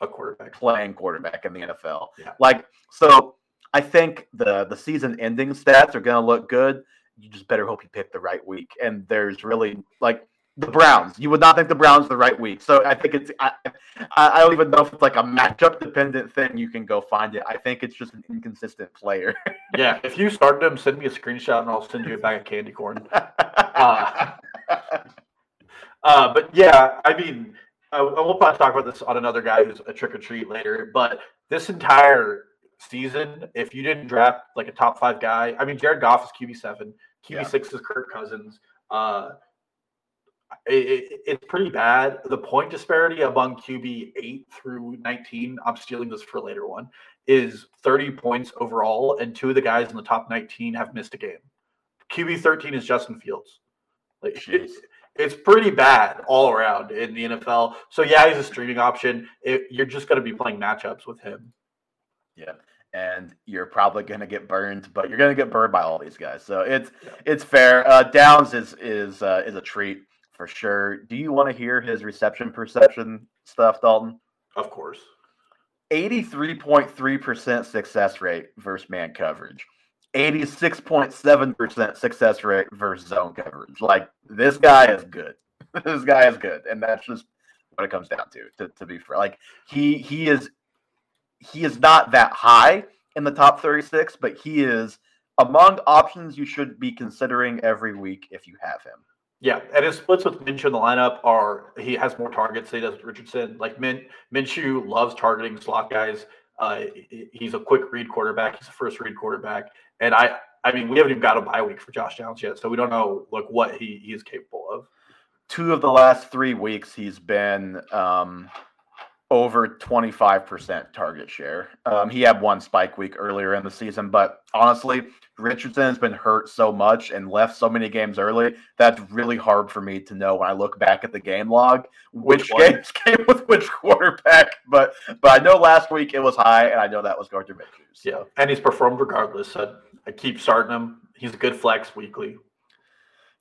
a quarterback. playing quarterback in the NFL. Yeah. Like so I think the the season ending stats are going to look good. You just better hope you pick the right week. And there's really like the Browns. You would not think the Browns the right week. So I think it's I, I don't even know if it's like a matchup dependent thing. You can go find it. I think it's just an inconsistent player. [LAUGHS] Yeah. If you start him, send me a screenshot and I'll send you a bag of candy corn. [LAUGHS] Uh, uh, but yeah, I mean, I, I will probably talk about this on another guy who's a trick or treat later. But this entire season, if you didn't draft like a top five guy, I mean, Jared Goff is QB seven, QB six is Kirk Cousins. Uh, it, it- it's pretty bad. The point disparity among QB eight through nineteen, I'm stealing this for a later one, is 30 points overall, and two of the guys in the top 19 have missed a game. QB 13 is Justin Fields. Like it's, it's pretty bad all around in the NFL. So yeah, he's a streaming option. It, you're just going to be playing matchups with him. Yeah. And you're probably going to get burned, but you're going to get burned by all these guys. So it's Yeah. it's fair. Uh, Downs is is uh, is a treat for sure. Do you want to hear his reception perception stuff, Dalton? Of course. 83.3% success rate versus man coverage. 86.7% success rate versus zone coverage. Like this guy is good. [LAUGHS] this guy is good. And that's just what it comes down to, to, to be fair. Like he he is he is not that high in the top 36, but he is among options you should be considering every week if you have him. Yeah, and his splits with Minshew in the lineup are he has more targets than he does with Richardson. Like Min Minshew loves targeting slot guys. Uh, he's a quick read quarterback. He's a first read quarterback, and I I mean we haven't even got a bye week for Josh Downs yet, so we don't know like what he, he is capable of. two of the last three weeks he's been um, over 25% target share. Um, he had one spike week earlier in the season, but honestly, Richardson has been hurt so much and left so many games early. That's really hard for me to know when I look back at the game log which, Which games [LAUGHS] came with which quarterback. But but I know last week it was high, and I know that was Gardner Minshew. So. Yeah, and he's performed regardless. I, I keep starting him. He's a good flex weekly.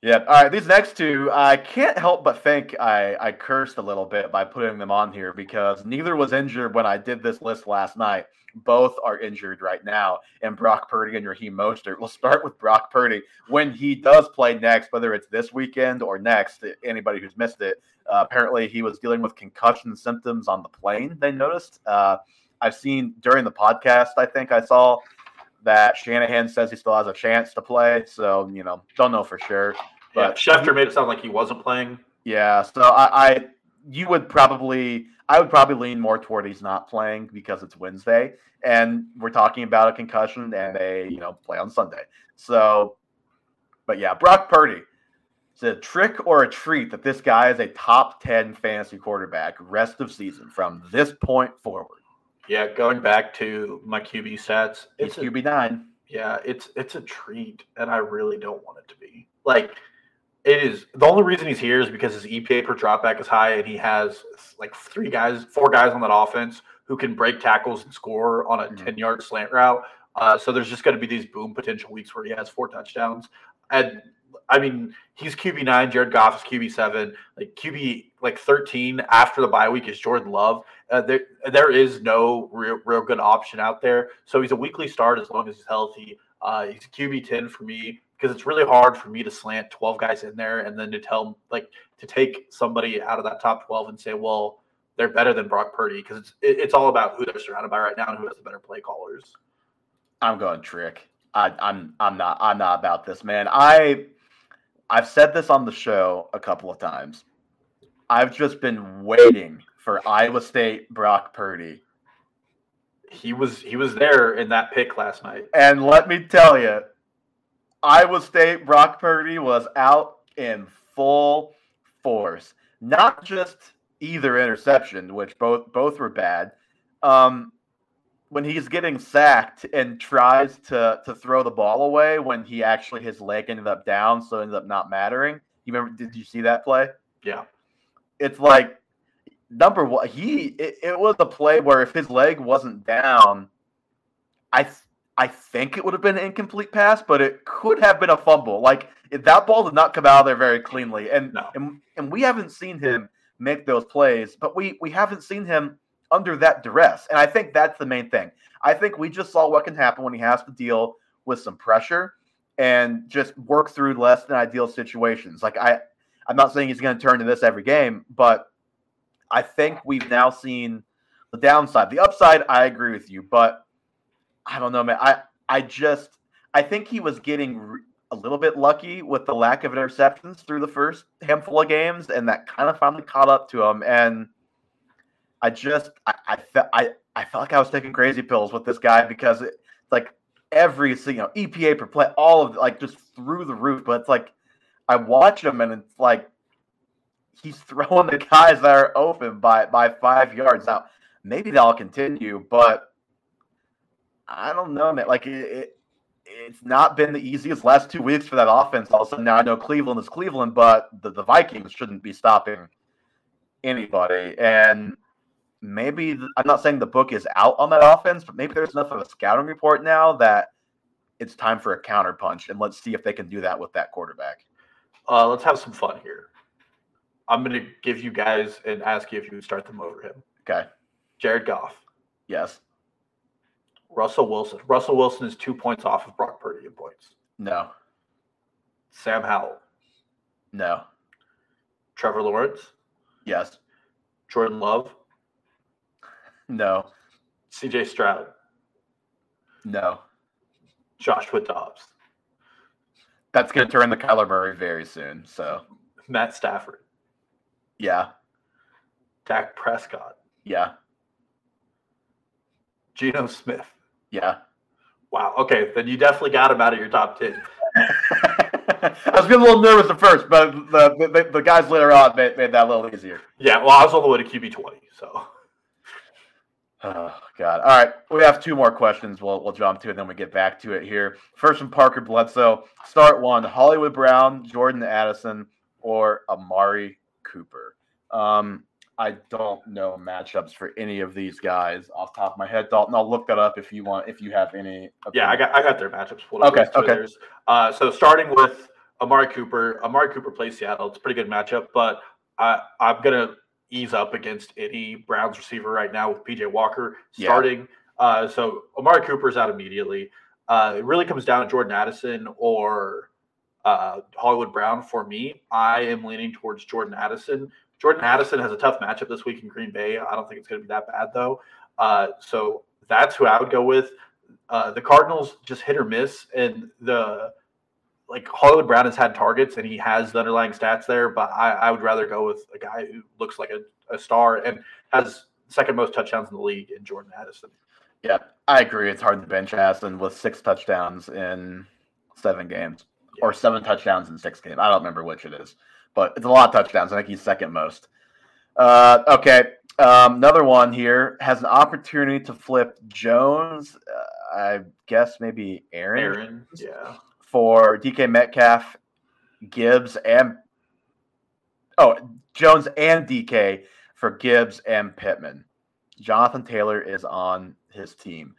Yeah. All right. These next two, I can't help but think I, I cursed a little bit by putting them on here because neither was injured when I did this list last night. Both are injured right now, and Brock Purdy and Raheem Mostert. We'll start with Brock Purdy when he does play next, whether it's this weekend or next. Anybody who's missed it, uh, apparently he was dealing with concussion symptoms on the plane. They noticed. Uh, I've seen during the podcast. I think I saw that Shanahan says he still has a chance to play. So you know, don't know for sure. Yeah, But Schefter made it sound like he wasn't playing. yeah, so I, I you would probably I would probably lean more toward he's not playing because it's Wednesday and we're talking about a concussion and they, you know play on Sunday. So but yeah, Brock Purdy. It's a trick or a treat that this guy is a top 10 fantasy quarterback rest of season from this point forward. Yeah, going back to my QB stats, It's it's QB9. yeah, it's it's a treat, and I really don't want it to be. Like, it is the only reason he's here is because his EPA per dropback is high, and he has like three guys, four guys on that offense who can break tackles and score on a Mhm. ten yard slant route. Uh, so there's just going to be these boom potential weeks where he has four touchdowns. And I mean, he's QB nine. Jared Goff is QB seven. Like QB like thirteen after the bye week is Jordan Love. Uh, there there is no real real good option out there. So he's a weekly start as long as he's healthy. Uh, he's QB ten for me because it's really hard for me to slant twelve guys in there and then to tell like to take somebody out of that top twelve and say, well, they're better than Brock Purdy because it's it, it's all about who they're surrounded by right now and who has the better play callers. I'm going trick. I, I'm I'm not I'm not about this, man. I I've said this on the show a couple of times. I've just been waiting for Iowa State Brock Purdy. He was he was there in that pick last night. And let me tell you, Iowa State Brock Purdy was out in full force. Not just either interception, which both both were bad. Um, when he's getting sacked and tries to to throw the ball away when he actually his leg ended up down, so it ended up not mattering. You remember? Did you see that play? Yeah. It's like number one. He it, it was a play where if his leg wasn't down, I I think it would have been an incomplete pass, but it could have been a fumble. Like that ball did not come out of there very cleanly, and No. and and we haven't seen him make those plays, but we we haven't seen him under that duress, and I think that's the main thing. I think we just saw what can happen when he has to deal with some pressure and just work through less than ideal situations. Like I, I'm not saying he's going to turn to this every game, but I think we've now seen the downside. The upside, I agree with you, but I don't know, man. I I just I think he was getting a little bit lucky with the lack of interceptions through the first handful of games, and that kind of finally caught up to him. And I just I I felt I I felt like I was taking crazy pills with this guy because it, like every you know EPA per play, all of like just through the roof. But it's like I watch him and it's like he's [LAUGHS] throwing the guys that are open by by five yards. Now maybe that'll continue, but I don't know, man. Like it, it it's not been the easiest last two weeks for that offense. All of a sudden, now I know Cleveland is Cleveland, but the, the Vikings shouldn't be stopping anybody. And maybe th- I'm not saying the book is out on that offense, but maybe there's enough of a scouting report now that it's time for a counterpunch, and let's see if they can do that with that quarterback. Uh, let's have some fun here. I'm going to give you guys and ask you if you would start them over him. Okay. Jared Goff, Yes. Russell Wilson. Russell Wilson is two points off of Brock Purdy in points. No. Sam Howell, No. Trevor Lawrence, Yes. Jordan Love, No. CJ Stroud, No. Joshua Dobbs, That's going to turn the Kyler Murray very soon. So, Matt Stafford, yeah. Dak Prescott, Yeah. Geno Smith. Yeah. Wow. Okay, then you definitely got him out of your top ten. [LAUGHS] I was getting a little nervous at first, but the, the, the guys later on made, made that a little easier. Yeah. Well, I was all the way to QB twenty. So [SIGHS] Oh God! All right, we have two more questions. We'll we'll jump to it, and then we get back to it here. First from Parker Bledsoe. Start one: Hollywood Brown, Jordan Addison, or Amari Cooper. Um, I don't know matchups for any of these guys off the top of my head. Dalton, I'll look that up if you want. If you have any. Yeah, I got I got their matchups pulled up. Okay, okay. Uh, so starting with Amari Cooper. Amari Cooper plays Seattle. It's a pretty good matchup, but I I'm gonna ease up against any Browns receiver right now with PJ Walker Yeah. starting. Uh, so Amari Cooper's out immediately. Uh, it really comes down to Jordan Addison or uh, Hollywood Brown for me. I am leaning towards Jordan Addison. Jordan Addison has a tough matchup this week in Green Bay. I don't think it's going to be that bad though. Uh, so that's who I would go with. Uh, the Cardinals just hit or miss, and the like Hollywood Brown has had targets and he has the underlying stats there, but I, I would rather go with a guy who looks like a, a star and has second most touchdowns in the league in Jordan Addison. Yeah, I agree. It's hard to bench Addison with six touchdowns in seven games, or seven touchdowns in six games. I don't remember which it is, but it's a lot of touchdowns. I think he's second most. Uh, okay, um, another one here has an opportunity to flip Jones. Uh, I guess maybe Aaron, Aaron, yeah. for DK Metcalf, Gibbs, and oh Jones and DK for Gibbs and Pittman. Jonathan Taylor is on his team.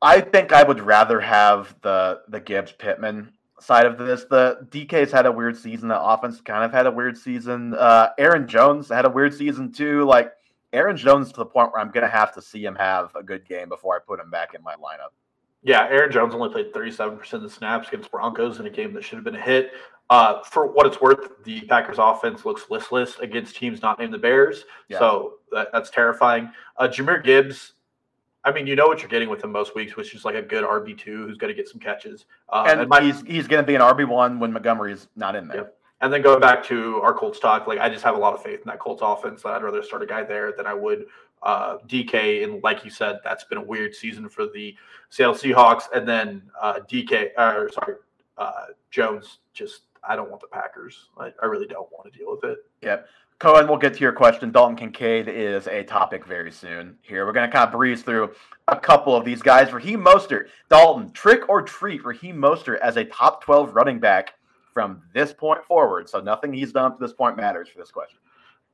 I think I would rather have the the Gibbs Pittman side of this. The DK's had a weird season. The offense kind of had a weird season. Uh, Aaron Jones had a weird season too. Like Aaron Jones to the point where I'm gonna have to see him have a good game before I put him back in my lineup. Yeah, Aaron Jones only played 37% of the snaps against Broncos in a game that should have been a hit. Uh, for what it's worth, the Packers offense looks listless against teams not named the Bears. Yeah. So that, that's terrifying. Uh, Jahmyr Gibbs, I mean, you know what you're getting with him most weeks, which is like a good RB2 who's going to get some catches. Uh, and and, my, he's he's gonna be an RB one when Montgomery's not in there. Yep. and then going back to our Colts talk, like I just have a lot of faith in that Colts offense that I'd rather start a guy there than I would uh, DK. And like you said, that's been a weird season for the Seattle Seahawks. And then uh, DK, or sorry, uh, Jones, just I don't want the Packers. I, I really don't want to deal with it. Yep. Cohen, we'll get to your question. Dalton Kincaid is a topic very soon. Here, we're going to kind of breeze through a couple of these guys. Raheem Mostert, Dalton, trick or treat Raheem Mostert as a top 12 running back from this point forward. So nothing he's done up to this point matters for this question.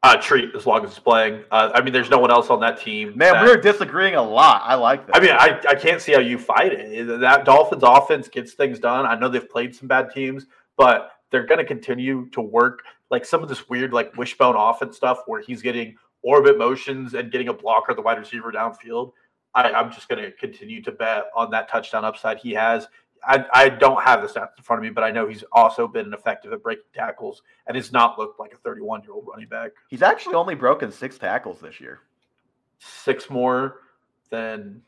Uh, treat as long as it's playing. Uh, I mean, there's no one else on that team. Man, that- we're disagreeing a lot. I like that. I mean, I, I can't see how you fight it. That Dolphins offense gets things done. I know they've played some bad teams, but they're going to continue to work like some of this weird like wishbone offense stuff where he's getting orbit motions and getting a blocker, the wide receiver downfield. I, I'm just going to continue to bet on that touchdown upside he has. I, I don't have the stats in front of me, but I know he's also been effective at breaking tackles and has not looked like a 31 year old running back. he's actually only broken six tackles this year. Six more than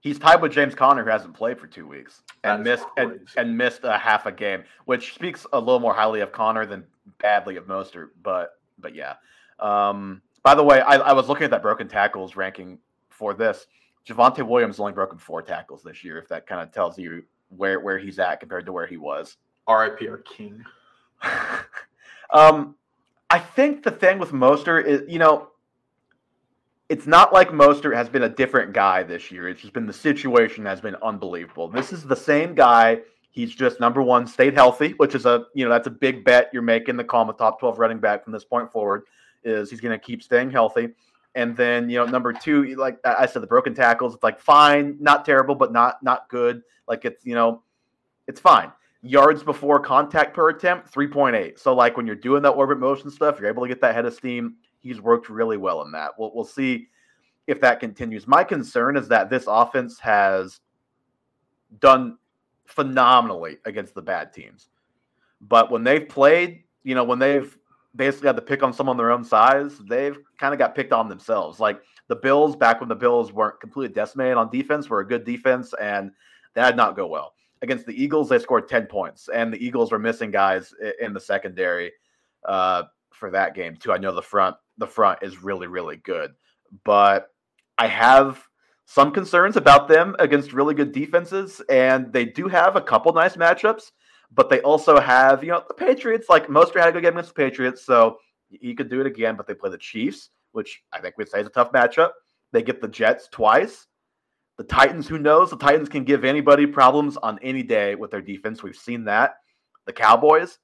He's tied with James Conner, who hasn't played for two weeks and missed and, and missed a half a game, which speaks a little more highly of Conner than badly of Mostert. But but yeah. Um, by the way, I, I was looking at that broken tackles ranking for this. Javonte Williams only broken four tackles this year. If that kind of tells you where where he's at compared to where he was. RIP our king. [LAUGHS] um, I think the thing with Mostert is, you know, it's not like Mostert has been a different guy this year. It's just been the situation has been unbelievable. This is the same guy. He's just number one, stayed healthy, which is a you know that's a big bet you're making the call a top twelve running back from this point forward. Is he's going to keep staying healthy, and then you know number two, like I said, the broken tackles. It's like fine, not terrible, but not not good. Like it's you know, it's fine yards before contact per attempt 3.8 so like when you're doing that orbit motion stuff you're able to get that head of steam he's worked really well in that we'll, we'll see if that continues my concern is that this offense has done phenomenally against the bad teams. But when they've played you know when they've basically had to pick on someone their own size they've kind of got picked on themselves. Like the bills back when the bills weren't completely decimated on defense were a good defense and that did not go well. Against the Eagles, they scored 10 points, and the Eagles were missing guys in the secondary uh, for that game too. I know the front the front is really really good, but I have some concerns about them against really good defenses, and they do have a couple nice matchups, but they also have you know the Patriots. Like most had a good game against the Patriots, so he could do it again. But they play the Chiefs, which I think we'd say is a tough matchup. They get the Jets twice. The Titans, who knows? The Titans can give anybody problems on any day with their defense. We've seen that. The Cowboys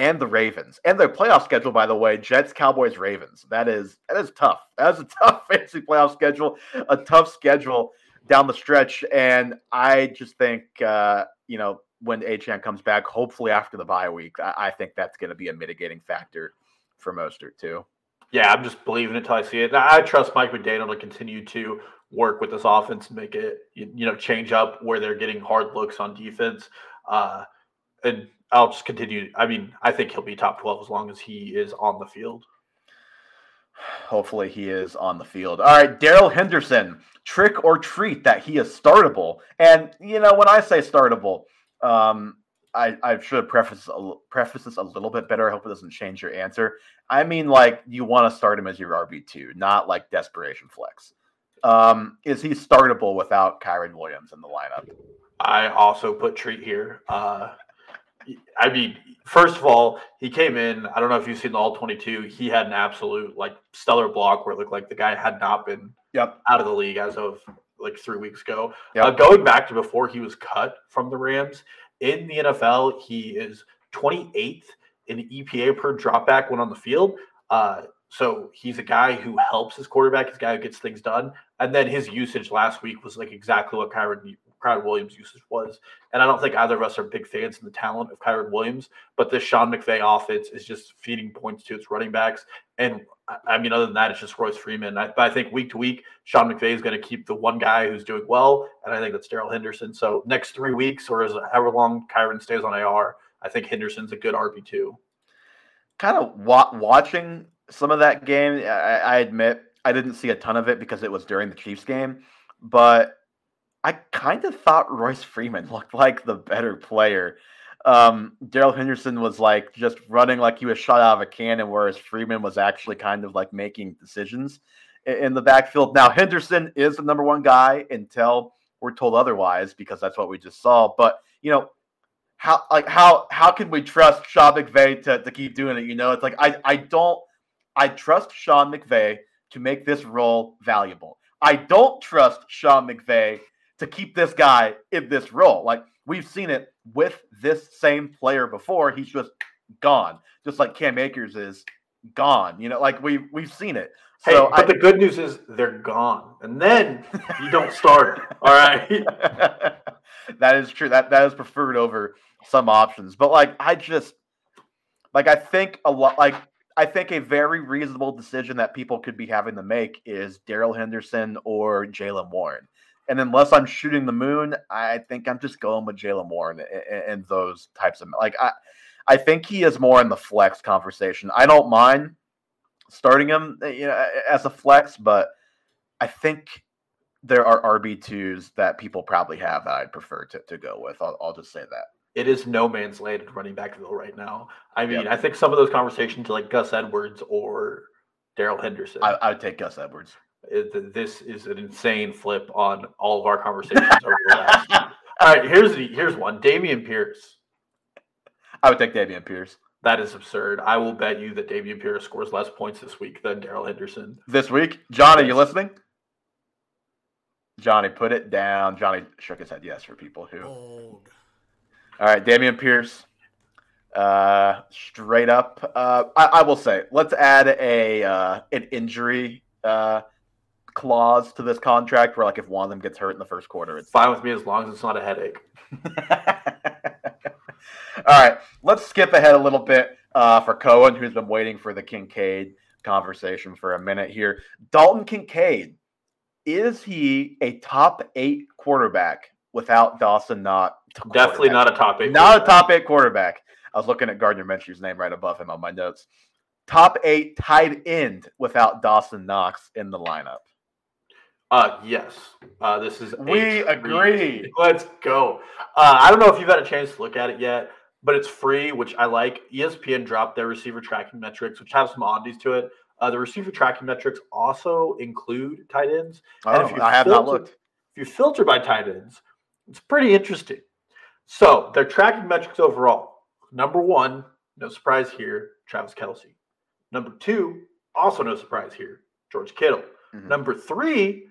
and the Ravens. And their playoff schedule, by the way, Jets, Cowboys, Ravens. That is that is tough. That is a [LAUGHS] tough fantasy playoff schedule, a tough schedule down the stretch. And I just think uh, you know, when Achane comes back, hopefully after the bye week, I, I think that's gonna be a mitigating factor for Mostert too. Yeah, I'm just believing it until I see it. I trust Mike McDaniel to continue to work with this offense and make it, you know, change up where they're getting hard looks on defense. Uh, and I'll just continue. I mean, I think he'll be top 12 as long as he is on the field. Hopefully, he is on the field. All right, Darrell Henderson, trick or treat that he is startable. And, you know, when I say startable, um, I, I should preface preface this a little bit better. I hope it doesn't change your answer. I mean, like you want to start him as your RB two, not like desperation flex. Um, is he startable without Kyren Williams in the lineup? I also put treat here. Uh, I mean, first of all, he came in. I don't know if you've seen the all twenty two. He had an absolute like stellar block where it looked like the guy had not been yep. out of the league as of like three weeks ago. Yep. Uh, going back to before he was cut from the Rams, in the NFL, he is 28th in EPA per dropback when on the field. Uh, so he's a guy who helps his quarterback. He's a guy who gets things done. And then his usage last week was like exactly what Kyren, Kyren Williams' usage was. And I don't think either of us are big fans in the talent of Kyren Williams, but this Sean McVay offense is just feeding points to its running backs. And I mean, other than that, it's just Royce Freeman. I, I think week to week, Sean McVay is going to keep the one guy who's doing well, and I think that's Darrell Henderson. So next three weeks, or as however long Kyren stays on AR, I think Henderson's a good RB two. Kind of wa- watching some of that game, I, I admit I didn't see a ton of it because it was during the Chiefs game, but I kind of thought Royce Freeman [LAUGHS] looked like the better player um, Darrell Henderson was like just running like he was shot out of a cannon, whereas Freeman was actually kind of like making decisions in, in the backfield. Now Henderson is the number one guy until we're told otherwise because that's what we just saw. But you know, how like how how can we trust Sean McVay to, to keep doing it? You know, it's like I I don't I trust Sean McVay to make this role valuable. I don't trust Sean McVay to keep this guy in this role. Like we've seen it with this same player before. He's just gone, just like Cam Akers is gone. You know, like we we've seen it. Hey, so but I, the good news is they're gone, and then you don't start. [LAUGHS] all right, [LAUGHS] that is true. That that is preferred over some options. But like, I just like I think a lot. Like I think a very reasonable decision that people could be having to make is Darrell Henderson or Jaylen Warren. And unless I'm shooting the moon, I think I'm just going with Jaylen Warren and, and those types of like I I think he is more in the flex conversation. I don't mind starting him eh, you know, as a flex, but I think there are RB twos that people probably have that I'd prefer to, to go with. I'll, I'll just say that. It is no man's land in running backville right now. I mean, yep. I think some of those conversations like Gus Edwards or Darrell Henderson. I, I would take Gus Edwards. It, this is an insane flip on all of our conversations over the last. [LAUGHS] All right, here's the, here's one. Dameon Pierce. I would take Dameon Pierce. That is absurd. I will bet you that Dameon Pierce scores less points this week than Darrell Henderson. This week, Johnny, you listening? Johnny, put it down. Johnny shook his head yes for people who. Old. All right, Dameon Pierce. Uh, straight up. Uh, I, I will say, let's add a uh, an injury uh clause to this contract where like if one of them gets hurt in the first quarter, it's fine with me as long as it's not a headache. [LAUGHS] All right, let's skip ahead a little bit uh, for Cohen, who's been waiting for the Kincaid conversation for a minute here. Dalton Kincaid, is he a top eight quarterback without Dawson Knox? Definitely not a top eight. Not a top eight quarterback. I was looking at Gardner Minshew's name right above him on my notes. Top eight tight end without Dawson Knox in the lineup. Uh, yes. Uh, this is we agree. Let's go. Uh, I don't know if you've had a chance to look at it yet, but it's free, which I like. ESPN dropped their receiver tracking metrics, which have some oddities to it. Uh, the receiver tracking metrics also include tight ends. Oh, and if you I have filter, not looked. If you filter by tight ends, it's pretty interesting. So their tracking metrics overall. Number one, no surprise here, Travis Kelce. Number two, also no surprise here, George Kittle. Mhm. Number three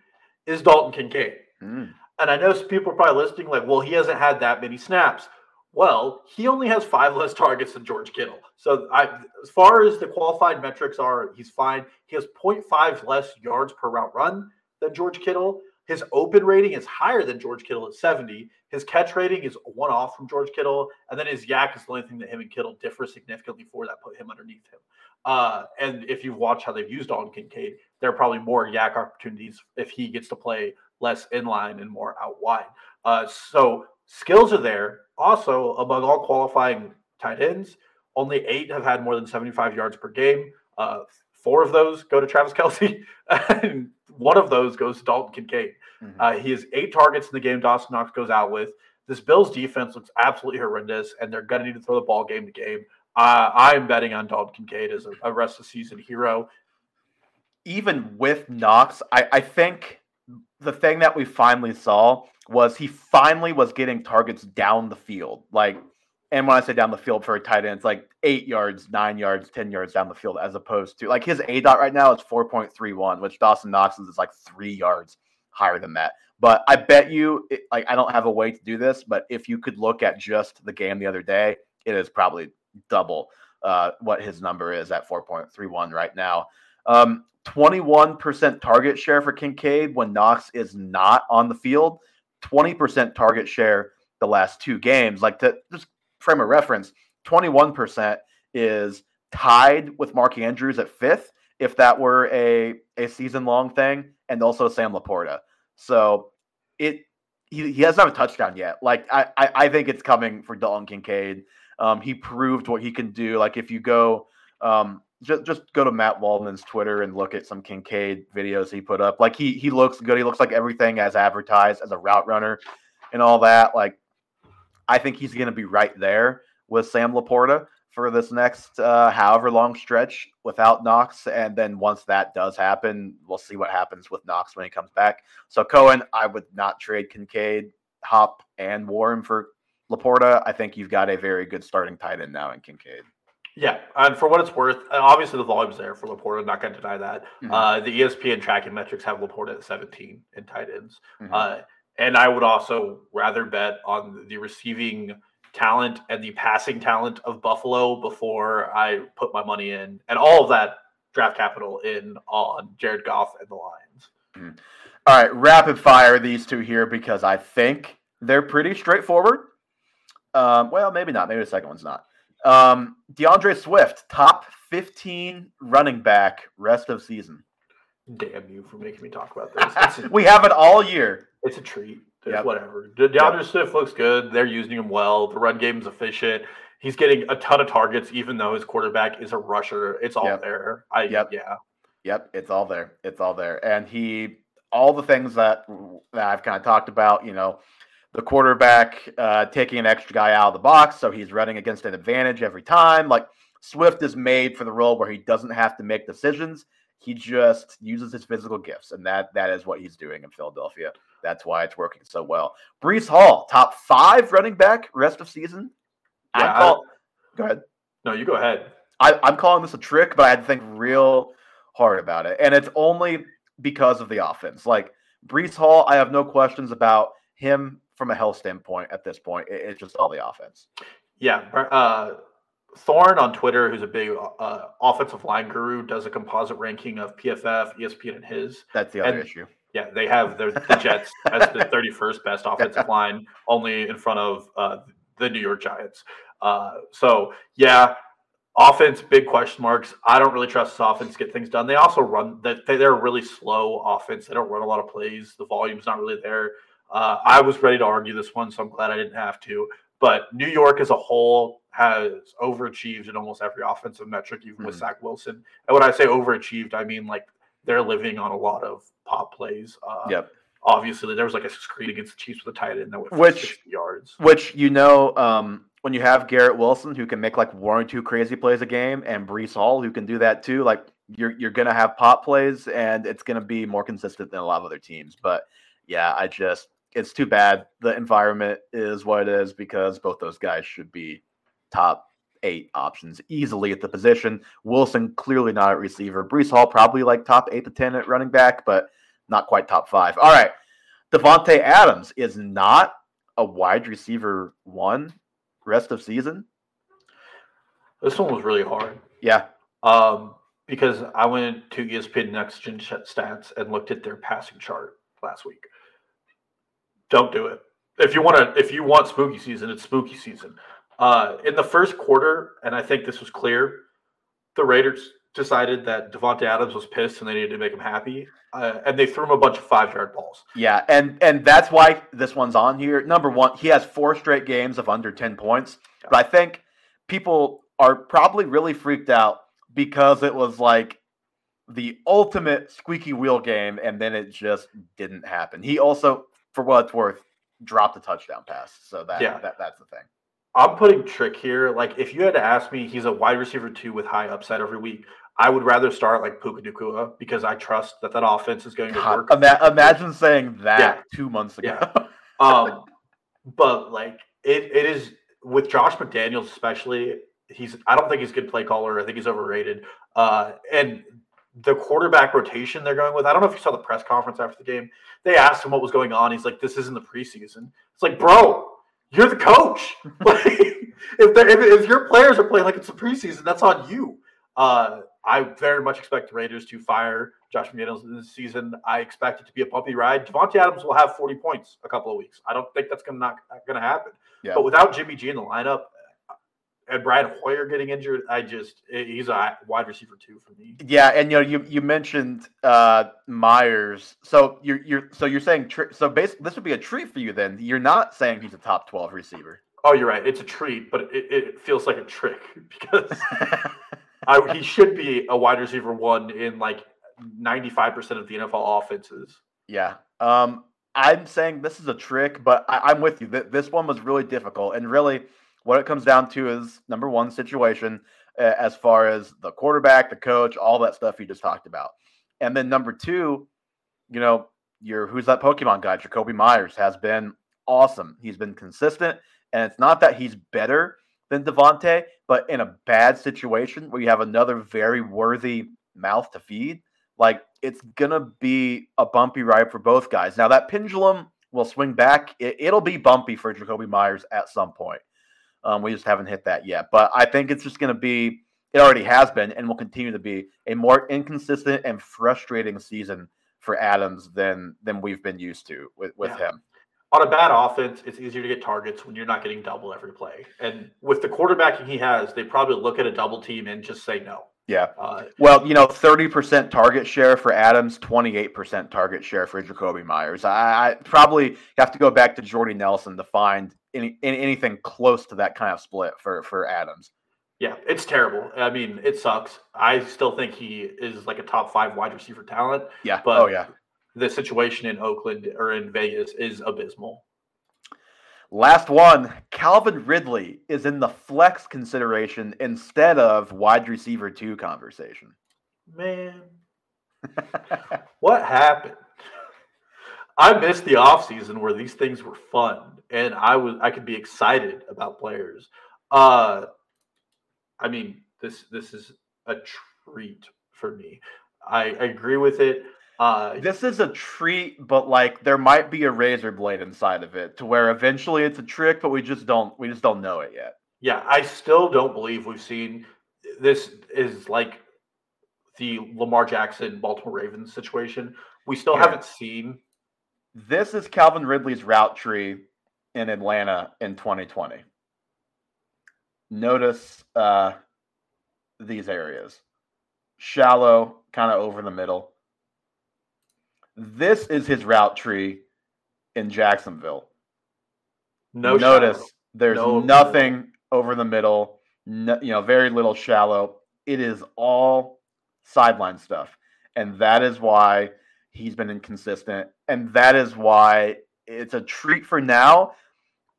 is Dalton Kincaid. Mm. And I know some people are probably listening, like, well, he hasn't had that many snaps. Well, he only has five less targets than George Kittle. So, I, as far as the qualified metrics are, he's fine. He has 0.5 less yards per route run than George Kittle. His open rating is higher than George Kittle at 70. His catch rating is one off from George Kittle. And then his YAC is the only thing that him and Kittle differ significantly for that put him underneath him. Uh, and if you've watched how they've used Dalton Kincaid, there are probably more YAC opportunities if he gets to play less inline and more out wide. Uh, so skills are there. Also, among all qualifying tight ends, only eight have had more than 75 yards per game. Uh, four of those go to Travis Kelce, [LAUGHS] and one of those goes to Dalton Kincaid. Mhm. Uh, he has eight targets in the game Dawson Knox goes out with. This Bills defense looks absolutely horrendous, and they're going to need to throw the ball game to game. Uh, I'm betting on Dalton Kincaid as a, a rest of season hero. even with Knox, I, I think the thing that we finally saw was he finally was getting targets down the field. Like, and when I say down the field for a tight end, it's like eight yards, nine yards, 10 yards down the field, as opposed to like his A dot right now is 4.31, which Dawson Knox's is like three yards higher than that. But I bet you, it, like, I don't have a way to do this, but if you could look at just the game the other day, it is probably double uh, what his number is at 4.31 right now. Um, 21% target share for Kincaid when Knox is not on the field, 20% target share the last two games. Like to just frame a reference, 21% is tied with Mark Andrews at fifth if that were a, a season long thing, and also Sam LaPorta. So it he, he doesn't have a touchdown yet. Like I, I, I think it's coming for Dalton Kincaid. Um, he proved what he can do. Like if you go um, just just go to Matt Waldman's Twitter and look at some Kincaid videos he put up. Like he he looks good. He looks like everything as advertised as a route runner and all that. Like I think he's going to be right there with Sam LaPorta for this next uh, however long stretch without Knox. And then once that does happen, we'll see what happens with Knox when he comes back. So Cohen, I would not trade Kincaid, Hop, and Warren for LaPorta. I think you've got a very good starting tight end now in Kincaid. Yeah, and for what it's worth, obviously the volume's there for LaPorta. Not going to deny that. Mhm. Uh, the ESPN tracking metrics have LaPorta at 17 in tight ends. Mhm. Uh, and I would also rather bet on the receiving talent and the passing talent of Buffalo before I put my money in and all of that draft capital in on Jared Goff and the Lions. All right, rapid fire these two here because I think they're pretty straightforward. Um, well, maybe not. Maybe the second one's not. Um, D'Andre Swift, top 15 running back rest of season. Damn you for making me talk about this. A, [LAUGHS] we have it all year. it's a treat. It's Yep. Whatever. De- D'Andre Swift looks good. They're using him well. The run game's efficient. He's getting a ton of targets, even though his quarterback is a rusher. It's all Yep. there. I Yep. yeah. Yep, it's all there. It's all there. And he, all the things that, that I've kind of talked about, you know, the quarterback uh, taking an extra guy out of the box, so he's running against an advantage every time. Like Swift is made for the role where he doesn't have to make decisions. He just uses his physical gifts, and that that is what he's doing in Philadelphia. That's why it's working so well. Breece Hall, top five running back rest of season. Yeah, I I- call, go ahead. No, you go ahead. I, I'm calling this a trick, but I had to think real hard about it. And it's only because of the offense. Like Breece Hall, I have no questions about him from a health standpoint at this point. It- it's just all the offense. Yeah. Uh, Thorne on Twitter, who's a big uh, offensive line guru, does a composite ranking of PFF, ESPN, and his. That's the other And- issue. Yeah, they have their, the Jets [LAUGHS] as the 31st best offensive [LAUGHS] line, only in front of uh, the New York Giants. Uh, so, yeah, offense, big question marks. I don't really trust this offense to get things done. They also run that they, they're a really slow offense. They don't run a lot of plays. The volume's not really there. Uh, I was ready to argue this one, so I'm glad I didn't have to. But New York as a whole has overachieved in almost every offensive metric, even with Mhm. Zach Wilson. And when I say overachieved, I mean like they're living on a lot of pop plays. Uh, Yep. Obviously, there was like a screen against the Chiefs with a tight end that went Which- 60 yards. Which you know, um, when you have Garrett Wilson who can make like one or two crazy plays a game, and Breece Hall who can do that too, like you're you're gonna have pop plays, and it's gonna be more consistent than a lot of other teams. But yeah, I just it's too bad the environment is what it is because both those guys should be top eight options easily at the position. Wilson clearly not at receiver. Breece Hall probably like top eight to ten at running back, but not quite top five. All right, Davante Adams is not a wide receiver one rest of season. This one was really hard. Yeah, Um, because I went to ESPN Next Gen Stats and looked at their passing chart last week. Don't do it. If you want to, if you want spooky season, it's spooky season. Uh, in the first quarter, and I think this was clear, the Raiders decided that Davante Adams was pissed and they needed to make him happy, uh, and they threw him a bunch of five yard balls. yeah, and and that's why this one's on here. Number one, he has four straight games of under ten points, but I think people are probably really freaked out because it was like the ultimate squeaky wheel game, and then it just didn't happen. He also, for what it's worth, dropped a touchdown pass, so that, Yeah. that that's the thing. I'm putting trick here. Like, if you had to ask me, he's a wide receiver two with high upside every week. I would rather start like Puka Nacua because I trust that that offense is going to God, work. ima- imagine saying that Yeah. two months ago. Yeah. Um, but like it, it is with Josh McDaniels especially. He's I don't think he's a good play caller. I think he's overrated. Uh, and the quarterback rotation they're going with. I don't know if you saw the press conference after the game. They asked him what was going on. He's like, "This isn't the preseason." It's like, bro, you're the coach. [LAUGHS] like, if, if if your players are playing like it's the preseason, that's on you. Uh, I very much expect the Raiders to fire Josh McDaniels this season. I expect it to be a puppy ride. Davante Adams will have 40 points a couple of weeks. I don't think that's gonna not, going to happen. Yeah. But without Jimmy G in the lineup and Brian Hoyer getting injured, I just he's a wide receiver two for me. Yeah, and you know you you mentioned uh Meyers, so you're you're so you're saying tri- so basically this would be a treat for you then. You're not saying he's a top twelve receiver. Oh, you're right. It's a treat, but it, it feels like a trick [LAUGHS] because I, he should be a wide receiver one in like 95% of the NFL offenses. yeah, um, I'm saying this is a trick, but I, I'm with you. Th- This one was really difficult, and really, what it comes down to is number one situation uh, as far as the quarterback, the coach, all that stuff you just talked about, and then number two, you know, your who's that Pokemon guy? Jakobi Meyers has been awesome. He's been consistent, and it's not that he's better than Davante, but in a bad situation where you have another very worthy mouth to feed, like it's gonna be a bumpy ride for both guys. Now that pendulum will swing back. It, it'll be bumpy for Jakobi Meyers at some point. Um, we just haven't hit that yet, but I think it's just gonna be. It already has been, and will continue to be a more inconsistent and frustrating season for Adams than than we've been used to with, with Yeah. him. On a bad offense, it's easier to get targets when you're not getting double every play. And with the quarterbacking he has, they probably look at a double team and just say no. Yeah. Uh, Well, you know, thirty percent target share for Adams, twenty-eight percent target share for Jakobi Meyers. I, I probably have to go back to Jordy Nelson to find any, any anything close to that kind of split for for Adams. yeah, it's terrible. I mean, it sucks. I still think he is like a top five wide receiver talent. Yeah. But- oh yeah. The situation in Oakland or in Vegas is abysmal. Last one, Calvin Ridley is in the flex consideration instead of wide receiver two conversation. Man, [LAUGHS] what happened? I missed the offseason where these things were fun and I was I could be excited about players. Uh I mean, this this is a treat for me. I, I agree with it. Uh This is a treat, but like there might be a razor blade inside of it to where eventually it's a trick, but we just don't we just don't know it yet. yeah, I still don't believe we've seen this is like the Lamar Jackson Baltimore Ravens situation. We still Yeah. haven't seen This is Calvin Ridley's route tree in Atlanta in 2020. Notice uh, these areas shallow, kind of over the middle. This is his route tree in Jacksonville. no Notice shadow. there's No nothing over the middle, no, you know, very little shallow. It is all sideline stuff. And that is why he's been inconsistent. And that is why it's a treat for now.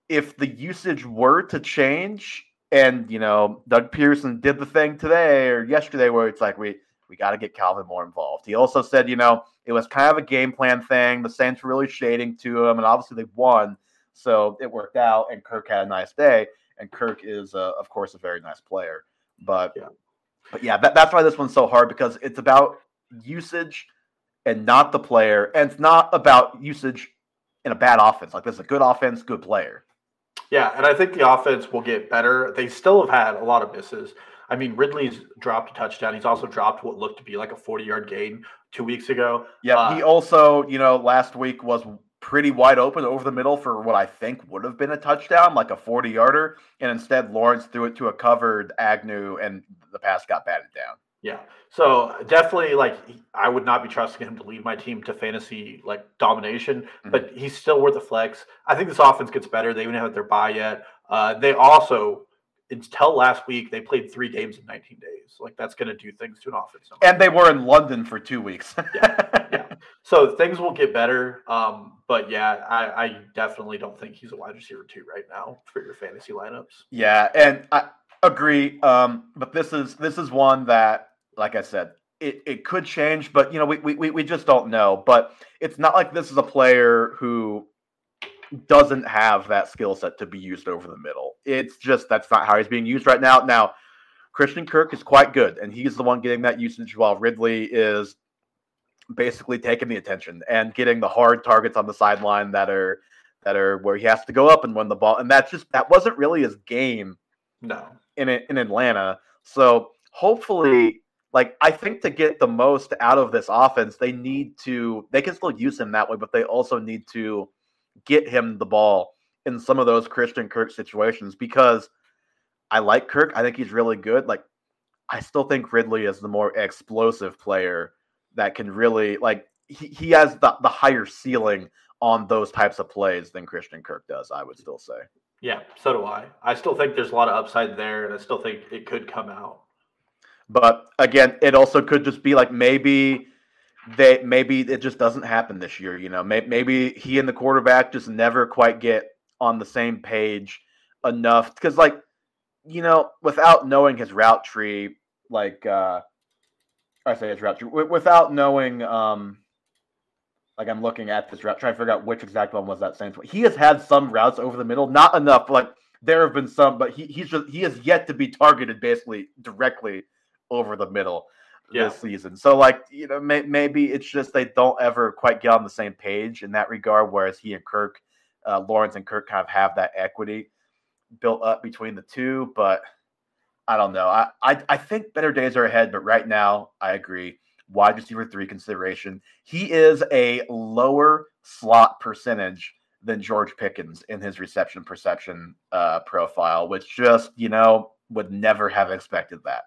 If the usage were to change, and you know, Doug Pederson did the thing today or yesterday where it's like we we got to get Calvin more involved. He also said, you know, it was kind of a game plan thing. The Saints were really shading to him, and obviously they won, so it worked out. And Kirk had a nice day. and Kirk is, uh, of course, a very nice player. But Yeah. but yeah, that, that's why this one's so hard because it's about usage and not the player, and it's not about usage in a bad offense. Like this is a good offense, good player. Yeah, and I think the offense will get better. They still have had a lot of misses. I mean, Ridley's dropped a touchdown. He's also dropped what looked to be like a 40 yard gain two weeks ago. Yeah, he Uh, also, you know, last week was pretty wide open over the middle for what I think would have been a touchdown, like a 40 yarder. And instead, Lawrence threw it to a covered Agnew, and the pass got batted down. Yeah. So definitely, like, I would not be trusting him to lead my team to fantasy like domination, Mhm. but he's still worth a flex. I think this offense gets better. They even haven't their bye yet. Uh, they also, until last week, they played three games in 19 days. Like, that's going to do things to an offense. no And they were in London for two weeks. yeah. So things will get better. Um, but yeah, I, I definitely don't think he's a wide receiver two right now for your fantasy lineups. Yeah, and I agree. Um, but this is this is one that, like I said, it, it could change, but you know, we, we we just don't know. But it's not like this is a player who doesn't have that skill set to be used over the middle. It's just that's not how he's being used right now. Now, Christian Kirk is quite good, and he's the one getting that usage while Ridley is basically taking the attention and getting the hard targets on the sideline that are that are where he has to go up and win the ball. And that's just that wasn't really his game No. in in Atlanta. So hopefully, like I think to get the most out of this offense, they need to they can still use him that way, but they also need to get him the ball in some of those Christian Kirk situations because I like Kirk. I think he's really good. Like I still think Ridley is the more explosive player that can really like he, he has the, the higher ceiling on those types of plays than Christian Kirk does, I would still say. Yeah, so do I. I still think there's a lot of upside there, and I still think it could come out. But again, it also could just be like maybe they maybe it just doesn't happen this year. You know, maybe, maybe he and the quarterback just never quite get on the same page enough because, like, you know, without knowing his route tree, like uh I say his route tree, without knowing, um like I'm looking at this route, trying to figure out which exact one was that same. He has had some routes over the middle, not enough. Like there have been some, but he he's just he has yet to be targeted basically directly over the middle Yeah. this season. So like you know may, maybe it's just they don't ever quite get on the same page in that regard. Whereas he and Kirk, uh, Lawrence and Kirk kind of have that equity built up between the two. But I don't know. I I, I think better days are ahead. But right now, I agree. Wide receiver three consideration. He is a lower slot percentage than George Pickens in his reception perception uh, profile, which just you know would never have expected that.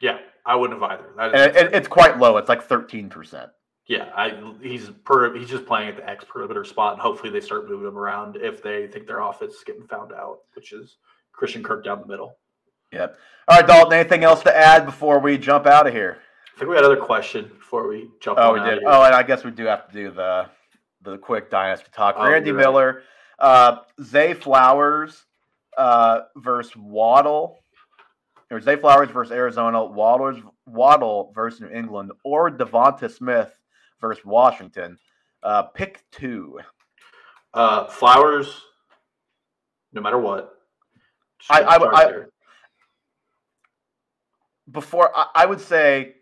Yeah, I wouldn't have either. And it, it's quite low. It's like thirteen percent. yeah, I, he's per, he's just playing at the X perimeter spot, and hopefully they start moving him around if they think their offense is getting found out, which is Christian Kirk down the middle. Yep. All right, Dalton. Anything else to add before we jump out of here? I think we had another question before we jump. Oh, we out of did. here. Oh, and I guess we do have to do the the quick dynasty talk. Oh, Randy right. Miller, uh, Zay Flowers uh, versus Waddle, or Zay Flowers versus Arizona, Waddle Waddle versus New England, or Devonta Smith versus Washington. Uh, pick two. Uh, Flowers, no matter what. I- I would- I- there. before I, I would say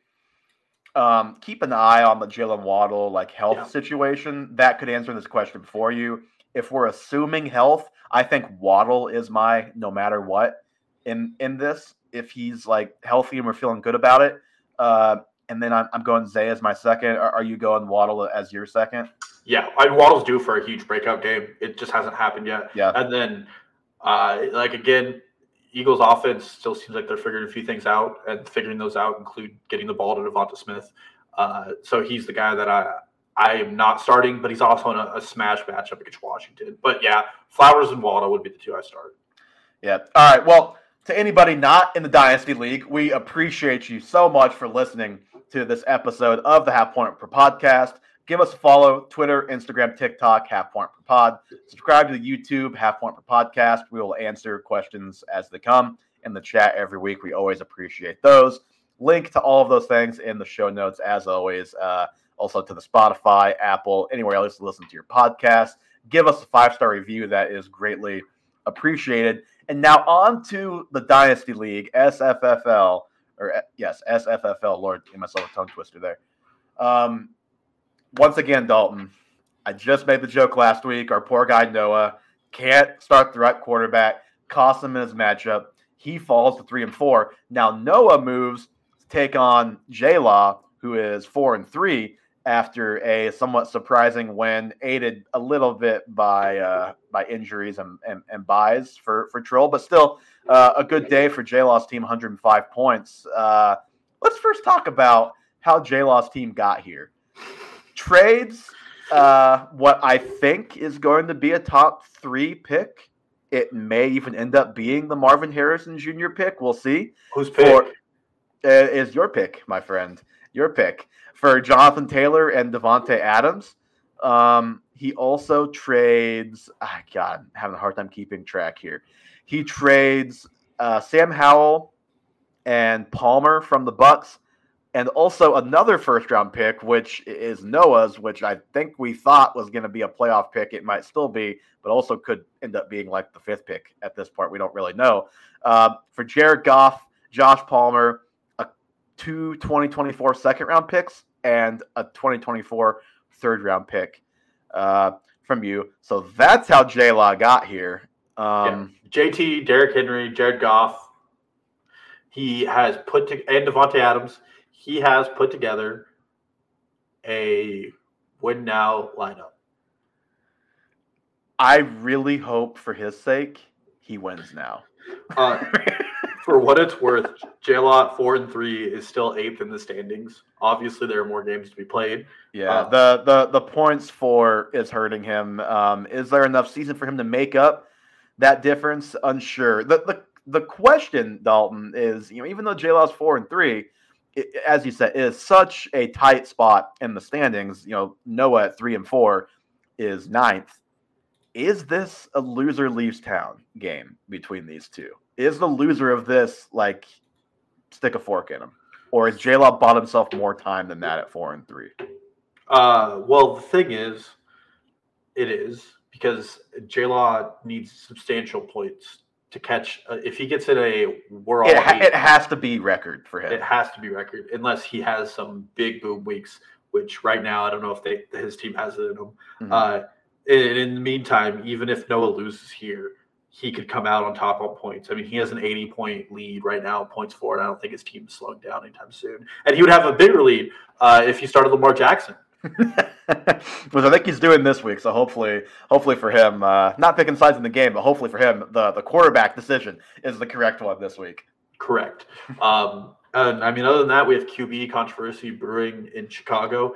um, keep an eye on the Jaylen Waddle like health Yeah. situation. That could answer this question for you. If we're assuming health, I think Waddle is my no matter what in in this. If he's like healthy and we're feeling good about it, uh, and then I'm, I'm going Zay as my second. Are, are you going Waddle as your second? Yeah, I Waddle's due for a huge breakout game. It just hasn't happened yet. Yeah. And then, uh, like again, Eagles' offense still seems like they're figuring a few things out, and figuring those out include getting the ball to Devonta Smith. Uh, so he's the guy that I I am not starting, but he's also in a, a smash matchup against Washington. But yeah, Flowers and Waddle would be the two I start. Yeah. All right. Well, to anybody not in the Dynasty League, we appreciate you so much for listening to this episode of the Half Point Per Podcast. Give us a follow Twitter, Instagram, TikTok, Half Point Per Pod. Subscribe to the YouTube, Half Point Per Podcast. We will answer questions as they come in the chat every week. We always appreciate those. Link to all of those things in the show notes, as always. Uh, also to the Spotify, Apple, anywhere else to listen to your podcast. Give us a five star review. That is greatly appreciated. And now on to the Dynasty League, SFFL, or uh, yes, SFFL. Lord, give myself a tongue twister there. Um, once again, Dalton, I just made the joke last week. Our poor guy Noah can't start the right quarterback, cost him in his matchup. He falls to three and four. Now Noah moves to take on J Law, who is four and three after a somewhat surprising win, aided a little bit by uh, by injuries and, and, and buys for for Troll, but still uh, a good day for J Law's team, 105 points. Uh, let's first talk about how J Law's team got here. Trades uh, what I think is going to be a top three pick. It may even end up being the Marvin Harrison Jr. pick. We'll see. Who's pick? For, is your pick, my friend. Your pick for Jonathan Taylor and Davante Adams. Um, he also trades. Oh God, I'm having a hard time keeping track here. He trades uh, Sam Howell and Palmer from the Bucks, and also another first round pick, which is Noah's, which I think we thought was going to be a playoff pick. It might still be, but also could end up being like the fifth pick at this point. We don't really know. Uh, for Jared Goff, Josh Palmer, a two 2024 second round picks, and a 2024 third round pick uh, from you. So that's how J Law got here. Um, yeah. JT, Derrick Henry, Jared Goff. He has put to and Davante Adams. He has put together a win now lineup. I really hope for his sake he wins now. Uh, [LAUGHS] for what it's worth, J Lot four and three is still eighth in the standings. Obviously, there are more games to be played. Yeah, uh, the the the points for is hurting him. Um, is there enough season for him to make up that difference? Unsure. The the the question, Dalton, is you know even though J Lot's four and three, it, as you said, is such a tight spot in the standings. You know, Noah at three and four is ninth. Is this a loser leaves town game between these two? Is the loser of this like stick a fork in him, or is J Law bought himself more time than that at four and three? Uh, well, the thing is, it is because J Law needs substantial points to catch. Uh, if he gets in a world, it, ha- it, has to be record for him. It has to be record unless he has some big boom weeks, which right now I don't know if they his team has it in him. Mm-hmm. Uh, and in the meantime, even if Noah loses here, he could come out on top on points. I mean, he has an 80 point lead right now, points for it. I don't think his team's slowing down anytime soon. And he would have a bigger lead uh, if he started Lamar Jackson. [LAUGHS] Which I think he's doing this week. So hopefully, hopefully for him, uh, not picking sides in the game, but hopefully for him, the the quarterback decision is the correct one this week. Correct. Um, and I mean, other than that, we have QB controversy brewing in Chicago.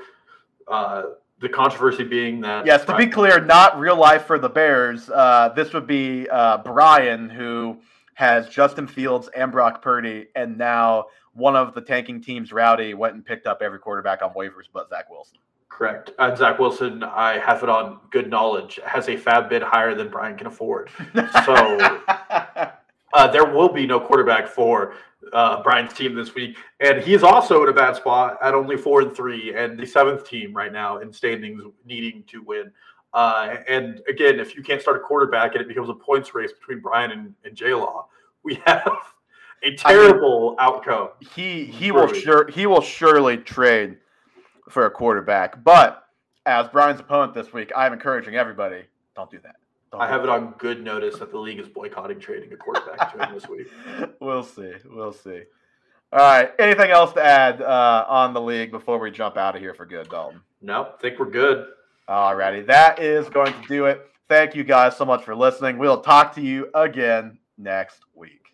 Uh, the controversy being that yes, to be clear, not real life for the Bears. Uh, this would be uh, Brian who has Justin Fields and Brock Purdy, and now one of the tanking teams, Rowdy, went and picked up every quarterback on waivers but Zach Wilson. Correct. And Zach Wilson, I have it on good knowledge, has a fab bid higher than Brian can afford. [LAUGHS] So uh, there will be no quarterback for uh, Brian's team this week, and he's also in a bad spot at only four and three, and the seventh team right now in standings, needing to win. Uh, and again, if you can't start a quarterback and it becomes a points race between Brian and, and J Law, we [LAUGHS] have a terrible I mean, outcome. He he will sure he will surely trade for a quarterback, but as Brian's opponent this week, I'm encouraging everybody don't do that. I have it on good notice that the league is boycotting trading a quarterback to him this week. [LAUGHS] We'll see. We'll see. All right. Anything else to add uh, on the league before we jump out of here for good, Dalton? No, think we're good. All righty. That is going to do it. Thank you guys so much for listening. We'll talk to you again next week.